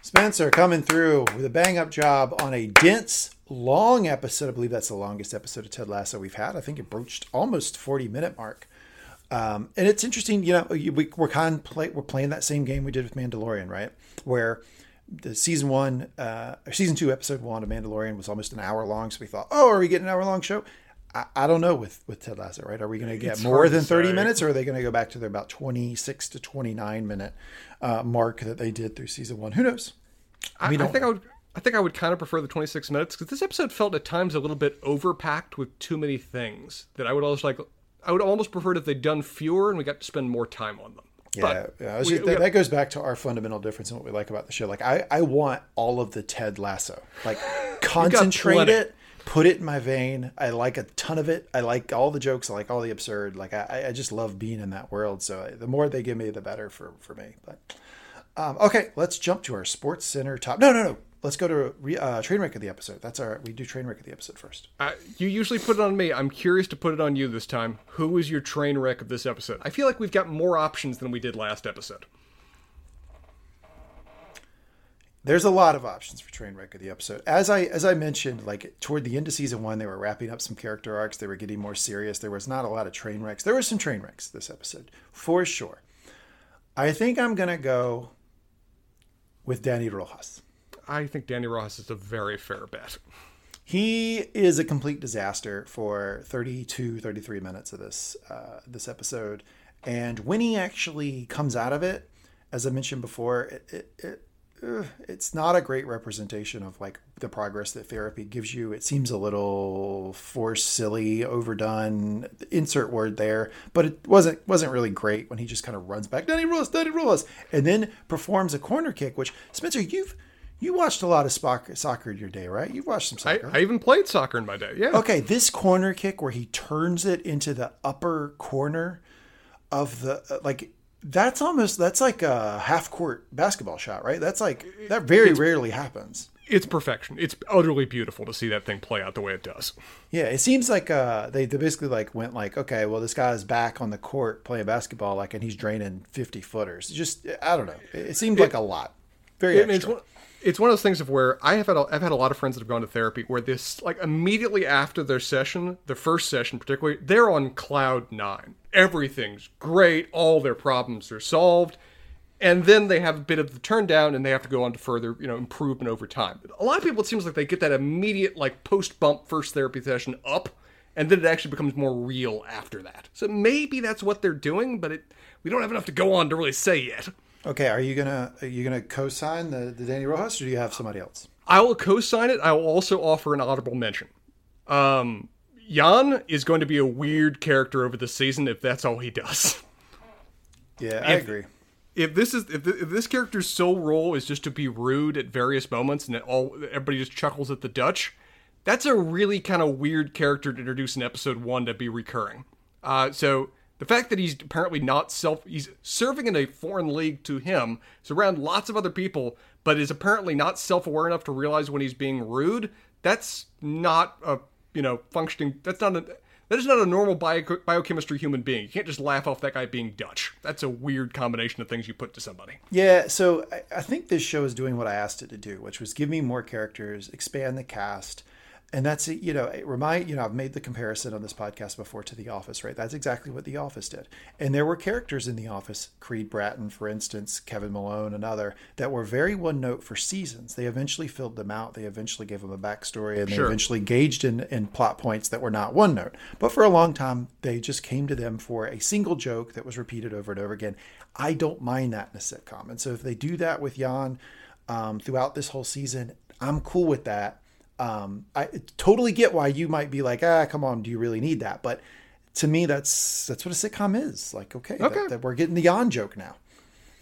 Spencer coming through with a bang up job on a dense, long episode. I believe that's the longest episode of Ted Lasso we've had. I think it broached almost 40 minute mark. Um, and it's interesting, you know, we, kind of play, we're playing that same game we did with Mandalorian, right? Where the season one, uh, season two, episode one of Mandalorian was almost an hour long. So we thought, oh, are we getting an hour long show? I, I don't know with, with Ted Lasso, right? Are we going to get it's more than 30 say. minutes or are they going to go back to their about 26 to 29 minute uh, mark that they did through season one? Who knows? I, mean I think I would, I think I would kind of prefer the 26 minutes because this episode felt at times a little bit overpacked with too many things that I would almost like. I would almost prefer it if they'd done fewer and we got to spend more time on them. Yeah, yeah. We- just- we that, got- that goes back to our fundamental difference in what we like about the show. Like, I, I want all of the Ted Lasso. Like, *laughs* concentrate it, put it in my vein. I like a ton of it. I like all the jokes. I like all the absurd. Like, I, I just love being in that world. So the more they give me, the better for for me. But um, okay, let's jump to our Sports Center top. No, no, no. Let's go to re, uh, train wreck of the episode. That's our we do train wreck of the episode first. Uh, you usually put it on me. I'm curious to put it on you this time. Who is your train wreck of this episode? I feel like we've got more options than we did last episode. there's a lot of options for train wreck of the episode as i as i mentioned like toward the end of season one they were wrapping up some character arcs they were getting more serious there was not a lot of train wrecks there were some train wrecks this episode for sure i think i'm gonna go with danny rojas I think Danny Rojas is a very fair bet. he is a complete disaster for 32 33 minutes of this uh, this episode and when he actually comes out of it as i mentioned before it, it, it it's not a great representation of like the progress that therapy gives you it seems a little forced silly overdone insert word there but it wasn't wasn't really great when he just kind of runs back danny rules danny rules and then performs a corner kick which spencer you've you watched a lot of soccer, soccer in your day right you've watched some soccer I even played soccer in my day. Yeah. Okay, this corner kick where he turns it into the upper corner of the uh, like that's almost that's like a half court basketball shot, right? That's like that very rarely happens. It's perfection. It's utterly beautiful to see that thing play out the way it does. Yeah, it seems like uh they, they basically like went like, okay, well this guy's back on the court playing basketball like and he's draining 50 footers. Just I don't know. It, it seemed like a lot. Very I mean, it's one, of those things of where I have had a, I've had a lot of friends that have gone to therapy where this like immediately after their session, the first session particularly, they're on cloud nine. Everything's great, all their problems are solved, and then they have a bit of the turn down and they have to go on to further you know improvement over time. A lot of people it seems like they get that immediate like post bump first therapy session up, and then it actually becomes more real after that. So maybe that's what they're doing, but it we don't have enough to go on to really say yet. Okay, are you gonna are you gonna co-sign the, the Danny Rojas or do you have somebody else? I will co-sign it. I will also offer an audible mention. Um, Jan is going to be a weird character over the season if that's all he does. *laughs* Yeah, I If- agree. If this is if, if this character's sole role is just to be rude at various moments and all everybody just chuckles at the Dutch, that's a really kind of weird character to introduce in episode one to be recurring. Uh, so the fact that he's apparently not self he's serving in a foreign league to him, is around lots of other people, but is apparently not self aware enough to realize when he's being rude. That's not a you know functioning. That's not a that is not a normal bio, biochemistry human being. You can't just laugh off that guy being Dutch. That's a weird combination of things you put to somebody. Yeah, so I, I think this show is doing what I asked it to do, which was give me more characters, expand the cast, and that's. You know, it remind you know I've made the comparison on this podcast before to The Office, right? That's exactly what The Office did, and there were characters in The Office, Creed Bratton, for instance, Kevin Malone, another that were very one note for seasons. They eventually filled them out. They eventually gave them a backstory, and they Sure. eventually gauged in in plot points that were not one note. But for a long time, they just came to them for a single joke that was repeated over and over again. I don't mind that in a sitcom. And so if they do that with Jan um, throughout this whole season, I'm cool with that. Um, I totally get why you might be like, ah, come on, do you really need that? But to me, that's that's what a sitcom is. Like, okay, that- Okay. that we're getting the on joke now.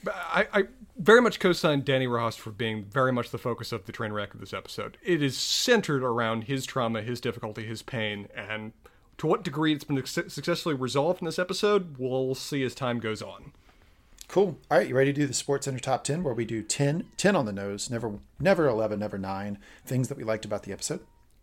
I, I very much co-sign Danny Rojas for being very much the focus of the train wreck of this episode. It is centered around his trauma, his difficulty, his pain, and to what degree it's been successfully resolved in this episode, we'll see as time goes on. Cool. All right, you ready to do the Sports Center top 10 where we do 10, 10 on the nose, never never 11, never 9 things that we liked about the episode?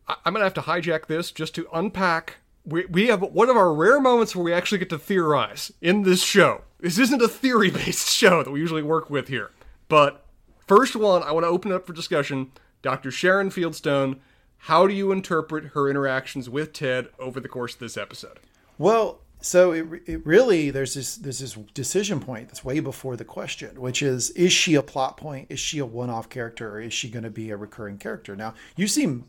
I'm gonna have to hijack this just to unpack. We, we have one of our rare moments where we actually get to theorize in this show. This isn't a theory based *laughs* show that we usually work with here. But first one, I want to open it up for discussion. Dr. Sharon Fieldstone, how do you interpret her interactions with Ted over the course of this episode? Well, so it, it really there's this there's this decision point that's way before the question, which is is she a plot point? Is she a one-off character, or is she going to be a recurring character? Now, you seem,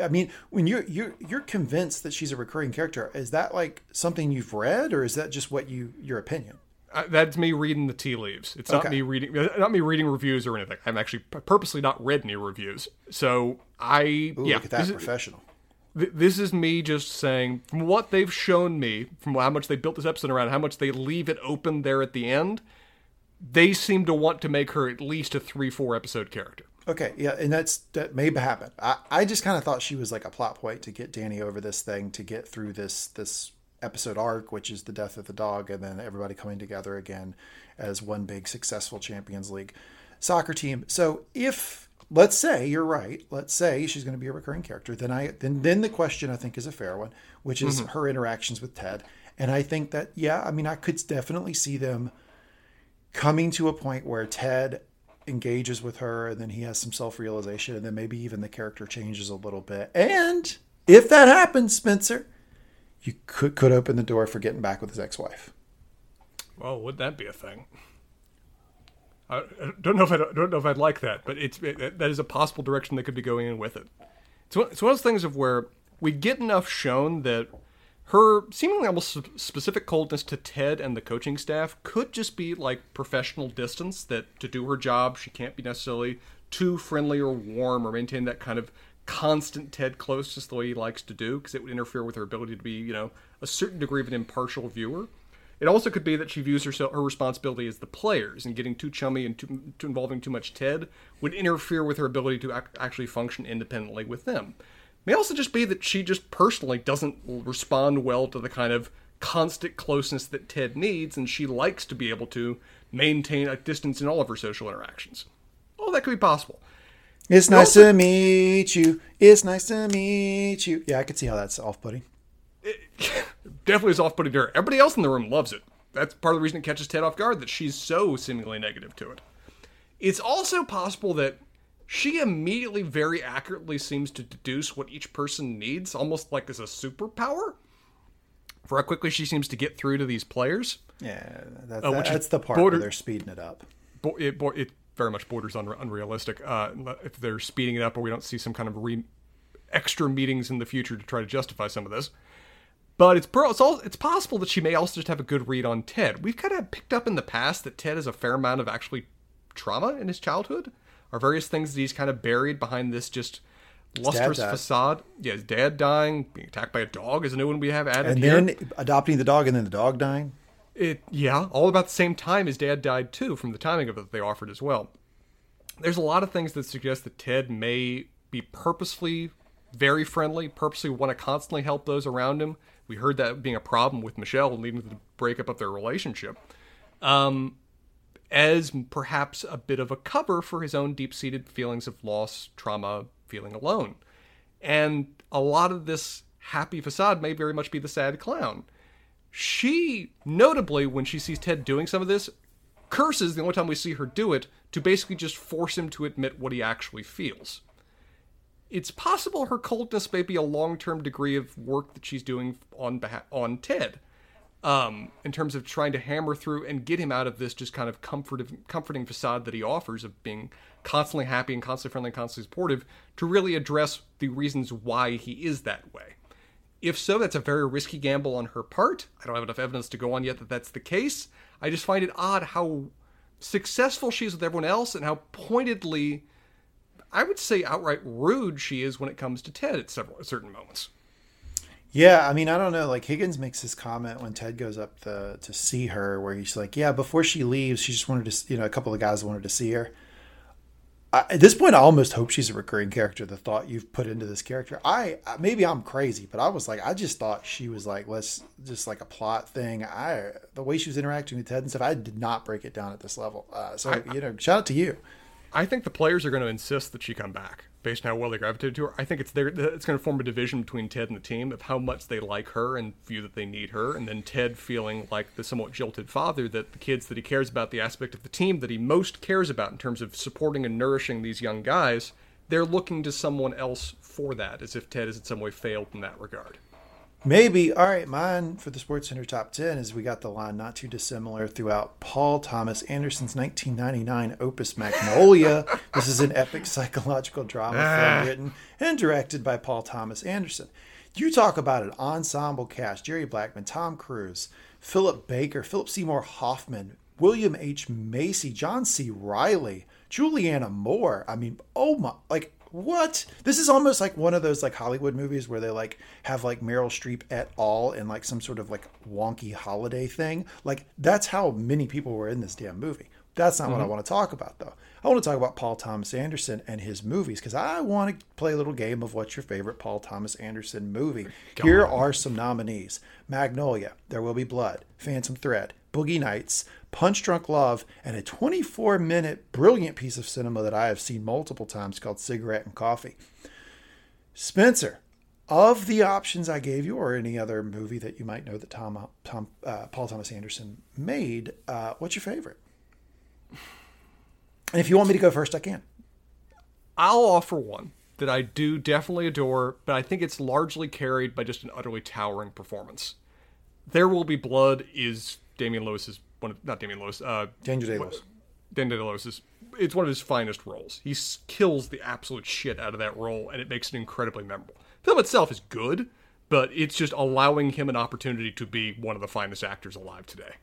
I mean, when you're you're you're convinced that she's a recurring character, is that like something you've read, or is that just what you your opinion? Uh, that's me reading the tea leaves. It's not Okay. me reading, uh, not me reading reviews or anything. I'm actually purposely not read any reviews. So I, Ooh, yeah, look at that this is, professional. Th- this is me just saying from what they've shown me, from how much they built this episode around, how much they leave it open there at the end. They seem to want to make her at least a three, four episode character. Okay, yeah, and that's that may happen. I, I just kind of thought she was like a plot point to get Danny over this thing to get through this this episode arc, which is the death of the dog, and then everybody coming together again as one big successful Champions League soccer team. So if let's say you're right, let's say she's going to be a recurring character, then I then then the question I think is a fair one, which is mm-hmm. her interactions with Ted, and I think that yeah, I mean I could definitely see them coming to a point where Ted engages with her and then he has some self-realization and then maybe even the character changes a little bit. And if that happens, Spencer, you could could open the door for getting back with his ex-wife. Well, would that be a thing? I don't know if I don't know if I'd like that, but it's it, that is a possible direction they could be going in with it. It's one, it's one of those things of where we get enough shown that her seemingly almost specific coldness to Ted and the coaching staff could just be like professional distance that to do her job she can't be necessarily too friendly or warm or maintain that kind of constant Ted closeness the way he likes to do because it would interfere with her ability to be you know a certain degree of an impartial viewer. It also could be that she views herself her responsibility as the players, and getting too chummy and too, too involving too much Ted would interfere with her ability to ac- actually function independently with them. It may also just be that she just personally doesn't respond well to the kind of constant closeness that Ted needs, and she likes to be able to maintain a distance in all of her social interactions. Oh, that could be possible. It's nice also- to meet you. It's nice to meet you. Yeah, I could see how that's off-putting. *laughs* definitely is off-putting to her. Everybody else in the room loves it. That's part of the reason it catches Ted off guard that she's so seemingly negative to it. It's also possible that she immediately very accurately seems to deduce what each person needs, almost like as a superpower. For how quickly she seems to get through to these players. Yeah, that, Uh, that's the part border- where they're speeding it up. Bo- it, bo- it very much borders on unrealistic. Uh, if they're speeding it up, or we don't see some kind of re- extra meetings in the future to try to justify some of this. But it's it's, all, it's possible that she may also just have a good read on Ted. We've kind of picked up in the past that Ted has a fair amount of actually trauma in his childhood, or various things that he's kind of buried behind this just lustrous facade. Yeah, his dad dying, being attacked by a dog is a new one we have added And here. then adopting the dog and then the dog dying. It yeah, all about the same time his dad died too, from the timing of it that they offered as well. There's a lot of things that suggest that Ted may be purposefully very friendly, purposely want to constantly help those around him. We heard that being a problem with Michelle, leading to the breakup of their relationship. Um, as perhaps a bit of a cover for his own deep-seated feelings of loss, trauma, feeling alone. And a lot of this happy facade may very much be the sad clown. She, notably, when she sees Ted doing some of this, curses the only time we see her do it to basically just force him to admit what he actually feels. It's possible her coldness may be a long-term degree of work that she's doing on on Ted, um, in terms of trying to hammer through and get him out of this just kind of comfortive, comforting facade that he offers of being constantly happy and constantly friendly and constantly supportive to really address the reasons why he is that way. If so, that's a very risky gamble on her part. I don't have enough evidence to go on yet that that's the case. I just find it odd how successful she is with everyone else and how pointedly, I would say outright rude she is when it comes to Ted at several certain moments. Yeah, I mean, I don't know. Like Higgins makes this comment when Ted goes up the, to see her, where he's like, "Yeah, before she leaves, she just wanted to, you know, a couple of guys wanted to see her." I, at this point, I almost hope she's a recurring character. The thought you've put into this character, I maybe I'm crazy, but I was like, I just thought she was like, let's just like a plot thing. I the way she was interacting with Ted and stuff, I did not break it down at this level. Uh, so you know, shout out to you. I think the players are going to insist that she come back based on how well they gravitated to her. I think it's there. It's going to form a division between Ted and the team of how much they like her and view that they need her, and then Ted feeling like the somewhat jilted father that the kids that he cares about, the aspect of the team that he most cares about in terms of supporting and nourishing these young guys, they're looking to someone else for that, as if Ted has in some way failed in that regard. Maybe. All right, mine for the Sports Center top 10 is we got the line not too dissimilar throughout Paul Thomas Anderson's 1999 opus Magnolia. *laughs* this is an epic psychological drama ah. film written and directed by Paul Thomas Anderson. You talk about an ensemble cast: Jeremy Blackman, Tom Cruise, Philip Baker, Philip Seymour Hoffman, William H Macy, John C. Reilly, Julianne Moore. I mean, oh my, like what? This is almost like one of those like Hollywood movies where they like have like Meryl Streep et al. in like some sort of like wonky holiday thing. Like that's how many people were in this damn movie. That's not what I mm-hmm. want to talk about though. I want to talk about Paul Thomas Anderson and his movies because I want to play a little game of what's your favorite Paul Thomas Anderson movie. Here are some nominees: Magnolia, There Will Be Blood, Phantom Thread, Boogie Nights, Punch Drunk Love, and a 24 minute brilliant piece of cinema that I have seen multiple times called Cigarette and Coffee. Spencer, of the options I gave you, or any other movie that you might know that Tom, Tom uh, Paul Thomas Anderson made, uh, what's your favorite? And if you want me to go first, I can. I'll offer one that I do definitely adore, but I think it's largely carried by just an utterly towering performance. There Will Be Blood is Damian Lewis's one, of, not Damian Lewis, uh, Daniel Day Lewis. Damian Lewis's. It's one of his finest roles. He kills the absolute shit out of that role, and it makes it incredibly memorable. The film itself is good, but it's just allowing him an opportunity to be one of the finest actors alive today.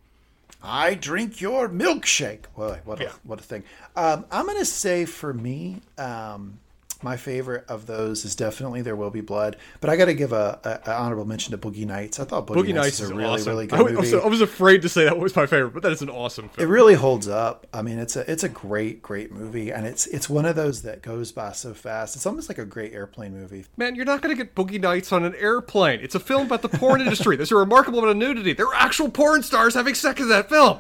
I drink your milkshake. Boy, what a, Yeah. what a thing. Um, I'm going to say for me, um, my favorite of those is definitely There Will Be Blood. But I got to give a, a, a honorable mention to Boogie Nights. I thought Boogie, Boogie Nights is is a really, awesome. really I, good was- movie. I was afraid to say that was my favorite, but that is an awesome film. it really holds up. I mean, it's a it's a great, great movie, and it's it's one of those that goes by so fast. It's almost like a great airplane movie. Man, you're not going to get Boogie Nights on an airplane. It's a film about the porn industry. There's a remarkable amount of nudity. There are actual porn stars having sex in that film.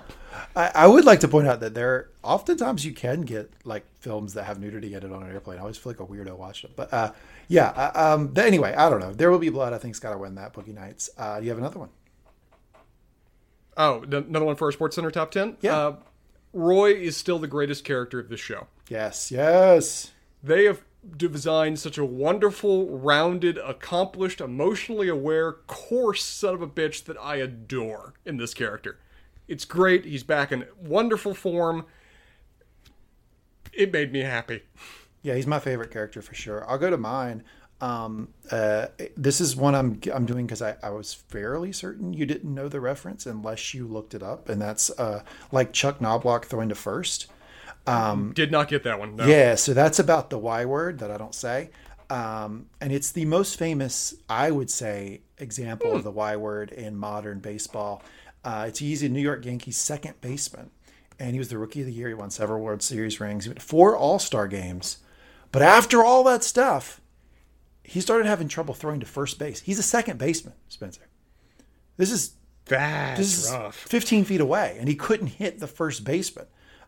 I, I would like to point out that there oftentimes you can get like films that have nudity in it on an airplane. I always feel like a weirdo watching it, but uh, yeah. Uh, um, but anyway, I don't know. There will be blood. I think's got to win that Boogie Nights. Uh, do you have another one? Oh, another one for our Sports Center top 10? Yeah. Uh, Roy is still the greatest character of this show. Yes, yes. They have designed such a wonderful, rounded, accomplished, emotionally aware, coarse son of a bitch that I adore in this character. It's great. He's back in wonderful form. It made me happy. Yeah, he's my favorite character for sure. I'll go to mine. Um, uh, this is one I'm I'm doing because I, I was fairly certain you didn't know the reference unless you looked it up, and that's uh, like Chuck Knoblauch throwing to first. Did not get that one. No. Yeah, so that's about the Y word that I don't say. Um, and it's the most famous, I would say, example of the Y word in modern baseball. Uh, it's he's a New York Yankees second baseman, and he was the rookie of the year. He won several World Series rings. He went four All Star games. But after all that stuff, he started having trouble throwing to first base. He's a second baseman, Spencer. This is That's this is rough. 15 feet away, and he couldn't hit the first baseman.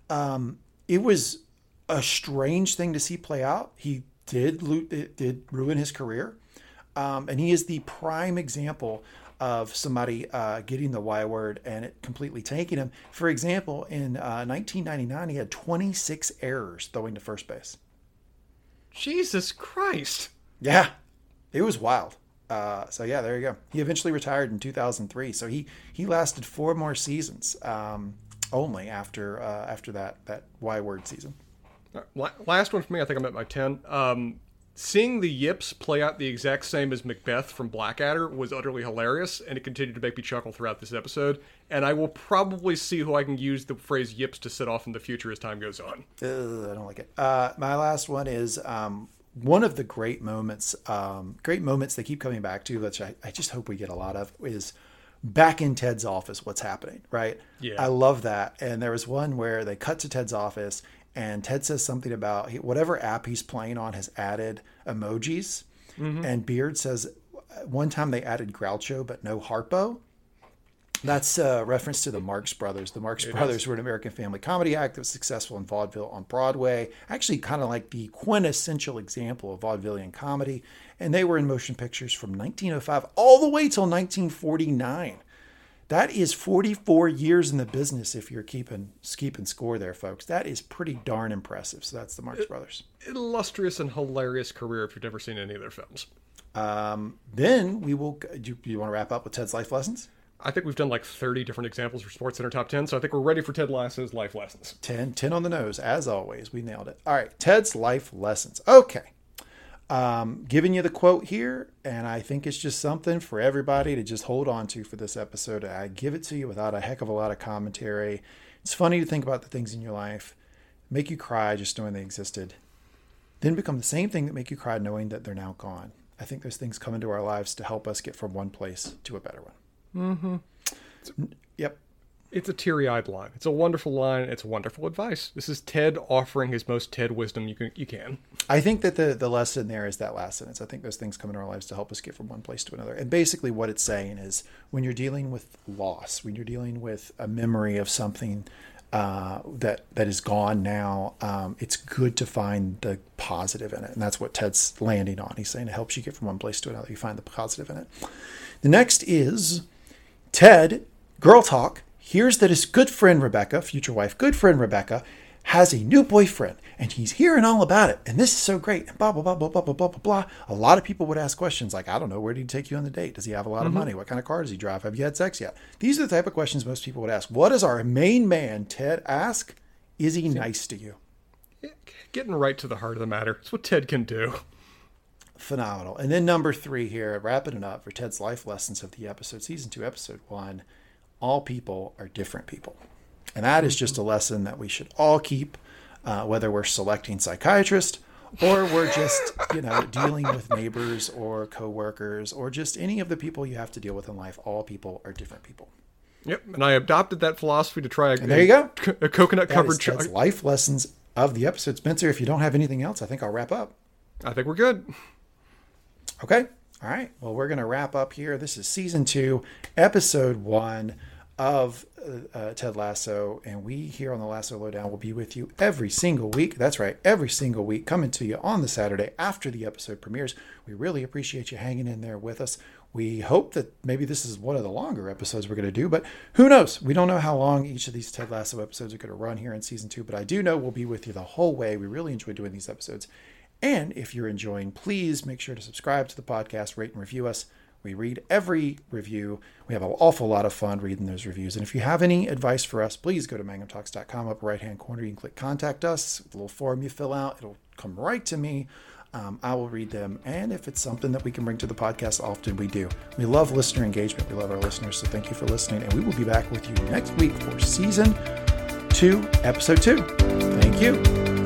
Um, it was a strange thing to see play out. He did did ruin his career, um, and he is the prime example of somebody uh, getting the Y word and it completely tanking him. For example, in uh, 1999, he had 26 errors throwing to first base. Jesus Christ. Yeah, it was wild. Uh, so yeah, there you go. He eventually retired in 2003. So he he lasted four more seasons um, only after uh, after that that Y word season. La- Last one for me. I think I'm at my 10. Um, seeing the Yips play out the exact same as Macbeth from Blackadder was utterly hilarious, and it continued to make me chuckle throughout this episode. And I will probably see who I can use the phrase Yips to set off in the future as time goes on. Ugh, I don't like it. Uh, my last one is um, one of the great moments, um, great moments they keep coming back to, which I, I just hope we get a lot of, is back in Ted's office, what's happening, right? Yeah. I love that. And there was one where they cut to Ted's office and Ted says something about whatever app he's playing on has added emojis. Mm-hmm. And Beard says one time they added Groucho, but no Harpo. That's a reference to the Marx Brothers. The Marx Brothers were an American family comedy act that was successful in vaudeville on Broadway. Actually, kind of like the quintessential example of vaudevillian comedy. And they were in motion pictures from 1905 all the way till 1949. That is 44 years in the business if you're keeping keeping score there, folks. That is pretty darn impressive. So that's the Marx Brothers. Illustrious and hilarious career if you've never seen any of their films. Um, then we will. Do you, do you want to wrap up with Ted's life lessons? I think we've done like 30 different examples for Sports Center Top 10, so I think we're ready for Ted Lasso's life lessons. 10, 10 on the nose, as always. We nailed it. All right, Ted's life lessons. Okay. Um, giving you the quote here, and I think it's just something for everybody to just hold on to for this episode. I give it to you without a heck of a lot of commentary. It's funny to think about the things in your life, make you cry just knowing they existed, then become the same thing that make you cry knowing that they're now gone. I think those things come into our lives to help us get from one place to a better one. Mm-hmm. Yep. It's a teary eyed line. It's a wonderful line. It's wonderful advice. This is Ted offering his most Ted wisdom you can. You can. I think that the, the lesson there is that last sentence. I think those things come into our lives to help us get from one place to another. And basically, what it's saying is when you're dealing with loss, when you're dealing with a memory of something uh, that that is gone now, um, it's good to find the positive in it, and that's what Ted's landing on. He's saying it helps you get from one place to another. You find the positive in it. The next is Ted. Girl talk. Hears that his good friend Rebecca, future wife, good friend Rebecca, has a new boyfriend, and he's hearing all about it. And this is so great. And blah blah blah blah blah blah blah blah blah. A lot of people would ask questions like, I don't know, where did he take you on the date? Does he have a lot of mm-hmm. money? What kind of car does he drive? Have you had sex yet? These are the type of questions most people would ask. What does our main man Ted ask? Is he nice to you? Getting right to the heart of the matter. It's what Ted can do. phenomenal. And then number three here, wrapping it up for Ted's life lessons of the episode, season two, episode one. All people are different people, and that is just a lesson that we should all keep, uh, whether we're selecting psychiatrist or we're just you know dealing with neighbors or coworkers or just any of the people you have to deal with in life. All people are different people. Yep. And I adopted that philosophy to try a, there you go. a coconut covered. Ch- life lessons of the episode. Spencer, if you don't have anything else, I think I'll wrap up. I think we're good. Okay. All right. Well, we're going to wrap up here. This is season two, episode one of uh, uh, Ted Lasso. And we here on the Lasso Lowdown will be with you every single week. That's right. Every single week coming to you on the Saturday after the episode premieres. We really appreciate you hanging in there with us. We hope that maybe this is one of the longer episodes we're going to do, but who knows? We don't know how long each of these Ted Lasso episodes are going to run here in season two, but I do know we'll be with you the whole way. We really enjoy doing these episodes. And if you're enjoying, please make sure to subscribe to the podcast, rate and review us. We read every review. We have an awful lot of fun reading those reviews. And if you have any advice for us, please go to mangumtalks.com. Upper right hand corner, you can click contact us. Little form you fill out, it'll come right to me. Um, I will read them. And if it's something that we can bring to the podcast, often we do. We love listener engagement. We love our listeners. So thank you for listening. And we will be back with you next week for season two, episode two. Thank you.